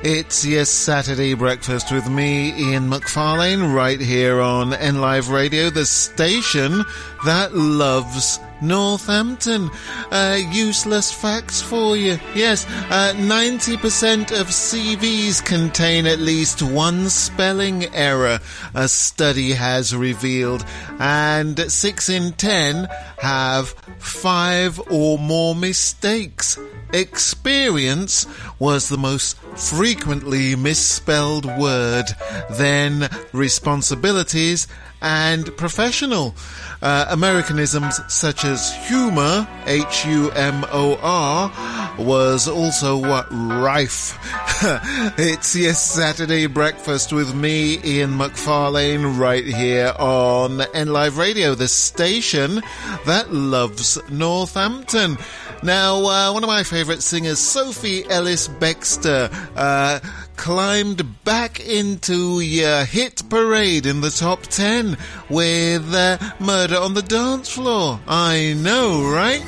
It's your Saturday breakfast with me, Ian McFarlane, right here on N Live Radio, the station that loves Northampton. Uh, useless facts for you. Yes, uh, 90% of CVs contain at least one spelling error, a study has revealed, and 6 in 10 have 5 or more mistakes. Experience was the most frequently misspelled word, then responsibilities, and professional. Uh, Americanisms such as humor, H U M O R, was also what rife. it's yes Saturday breakfast with me, Ian McFarlane, right here on N Live Radio, the station that loves Northampton. Now, uh, one of my favorite singers, Sophie Ellis Bextor, uh, climbed back into your hit parade in the top 10 with uh, Murder on the Dance Floor. I know, right?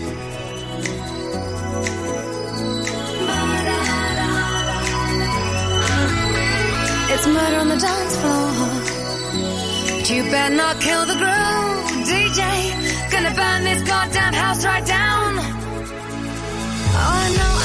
It's murder on the dance floor. You better not kill the groove, DJ. Gonna burn this goddamn house right down. Oh, I know.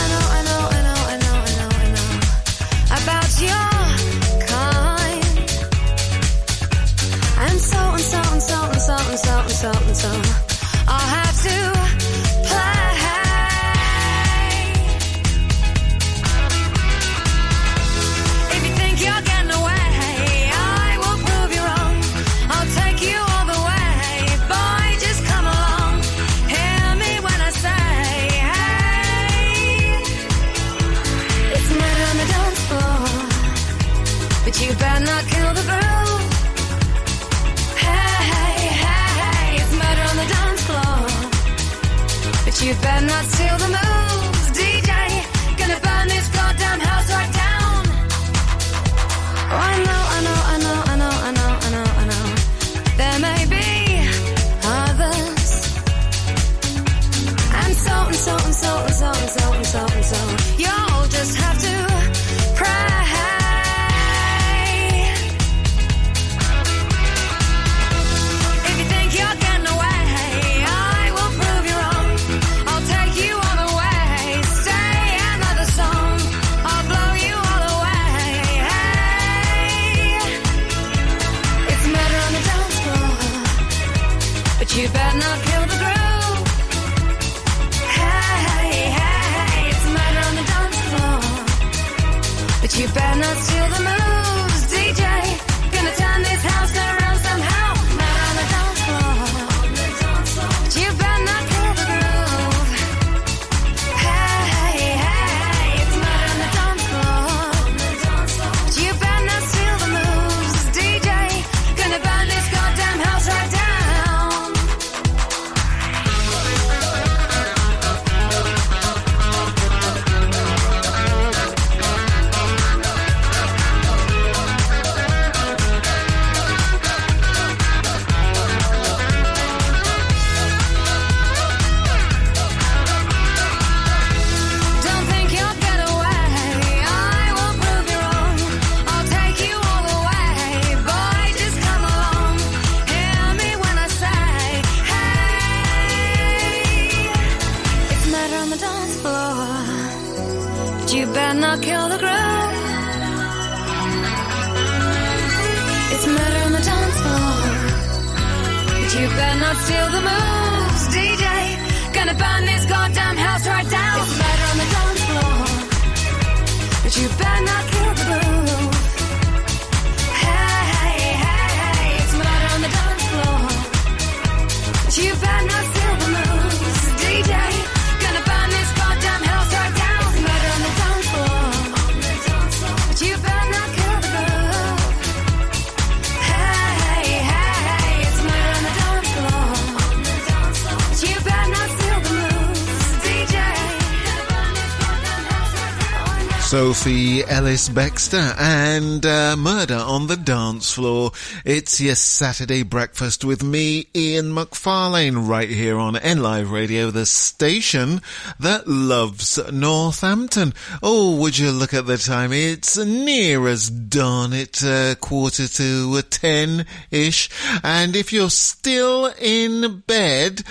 Sophie Ellis Bextor and uh, Murder on the Dance Floor. It's your Saturday breakfast with me, Ian McFarlane, right here on N Live Radio, the station that loves Northampton. Oh, would you look at the time? It's near as dawn. It's uh, quarter to ten-ish. And if you're still in bed,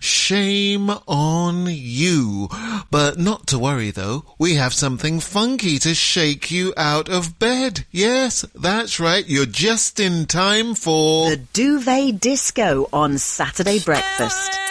shame on you. But not to worry though, we have something funky to shake you out of bed. Yes, that's right, you're just in time for... The Duvet Disco on Saturday Breakfast.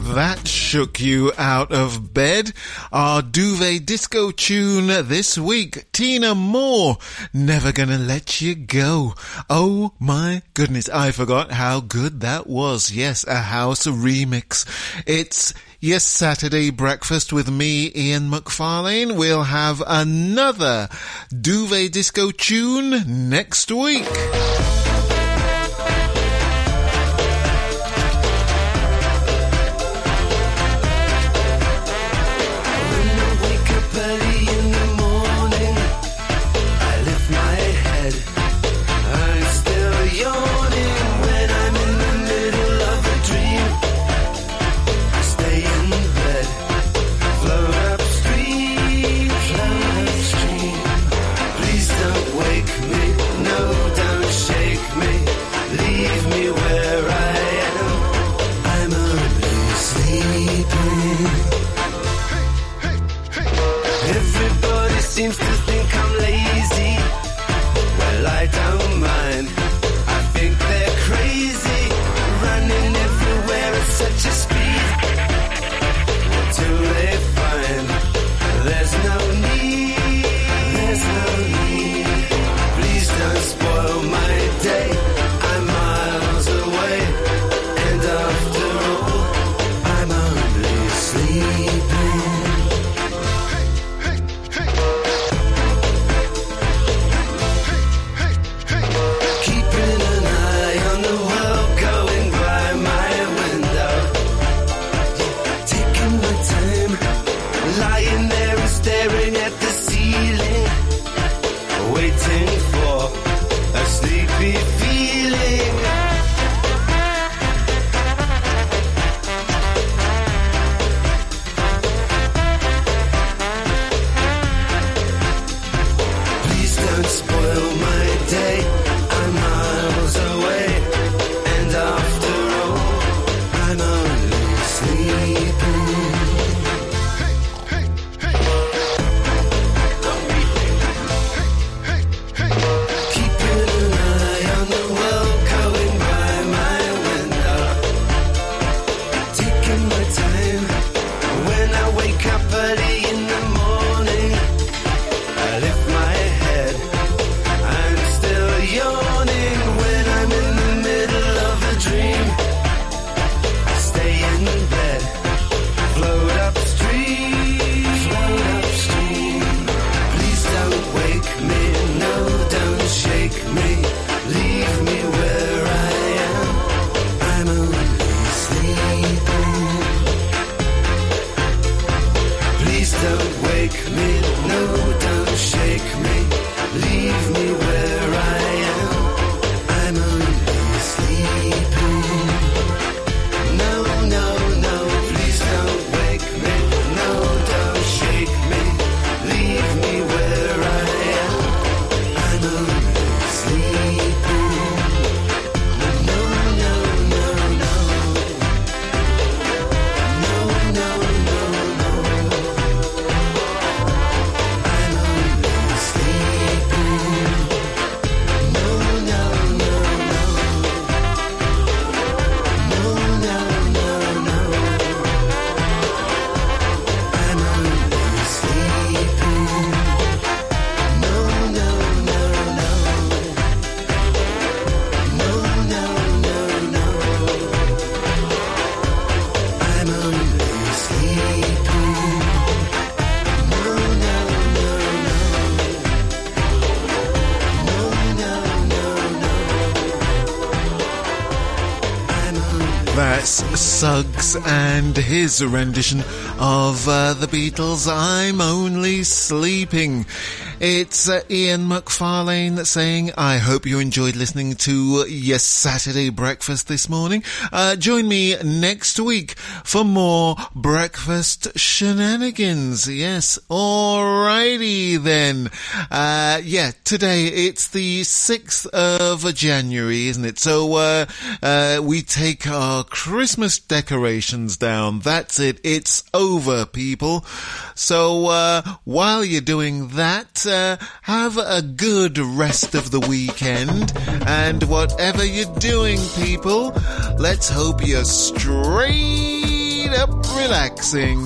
That shook you out of bed. Our duvet disco tune this week, Tina Moore, Never Gonna Let You Go. Oh my goodness, I forgot how good that was. Yes, a house remix. It's Yes, Saturday breakfast with me, Ian McFarlane. We'll have another duvet disco tune next week. And his rendition of uh, the Beatles' I'm Only Sleeping. It's uh, Ian McFarlane saying, I hope you enjoyed listening to Yes Saturday Breakfast this morning. Uh, join me next week for more breakfast shenanigans. Yes, alrighty then. Uh, yeah, today it's the 6th of January, isn't it? So, uh, uh, we take our Christmas decorations down. That's it. It's over, people. So, uh, while you're doing that, uh, have a good rest of the weekend. And whatever you're doing, people, let's hope you're straight up relaxing.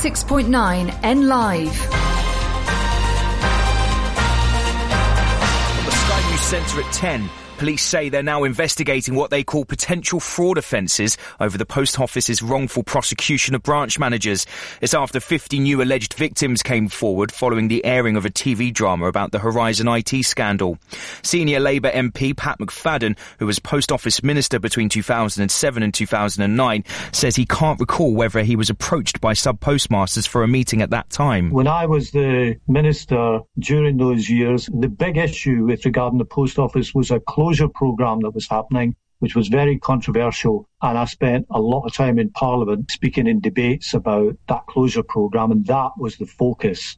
106.9 N Live. Centre at 10. Police say they're now investigating what they call potential fraud offences over the Post Office's wrongful prosecution of branch managers. It's after 50 new alleged victims came forward following the airing of a TV drama about the Horizon IT scandal. Senior Labour MP Pat McFadden, who was Post Office Minister between 2007 and 2009, says he can't recall whether he was approached by sub postmasters for a meeting at that time. When I was the minister during those years, the big issue with regarding the post office was a closure programme that was happening, which was very controversial. And I spent a lot of time in Parliament speaking in debates about that closure programme, and that was the focus.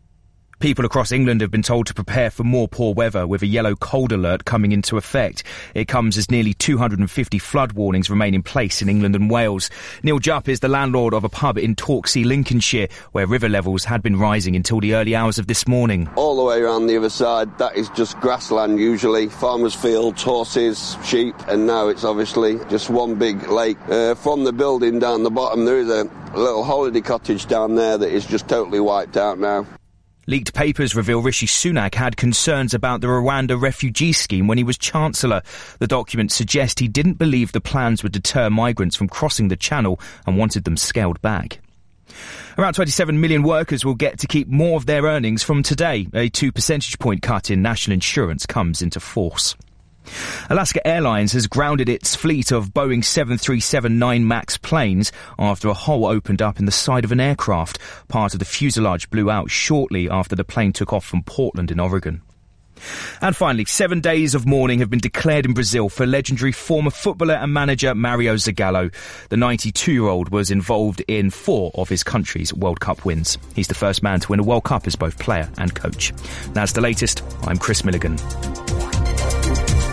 People across England have been told to prepare for more poor weather with a yellow cold alert coming into effect. It comes as nearly 250 flood warnings remain in place in England and Wales. Neil Jupp is the landlord of a pub in Torksey, Lincolnshire, where river levels had been rising until the early hours of this morning. all the way around the other side, that is just grassland usually, farmers' fields, horses, sheep, and now it's obviously just one big lake. Uh, from the building down the bottom, there is a little holiday cottage down there that is just totally wiped out now. Leaked papers reveal Rishi Sunak had concerns about the Rwanda refugee scheme when he was Chancellor. The documents suggest he didn't believe the plans would deter migrants from crossing the channel and wanted them scaled back. Around 27 million workers will get to keep more of their earnings from today. A 2 percentage point cut in national insurance comes into force. Alaska Airlines has grounded its fleet of Boeing 737-9 MAX planes after a hole opened up in the side of an aircraft. Part of the fuselage blew out shortly after the plane took off from Portland in Oregon. And finally, seven days of mourning have been declared in Brazil for legendary former footballer and manager Mario Zagallo. The 92-year-old was involved in four of his country's World Cup wins. He's the first man to win a World Cup as both player and coach. That's the latest. I'm Chris Milligan.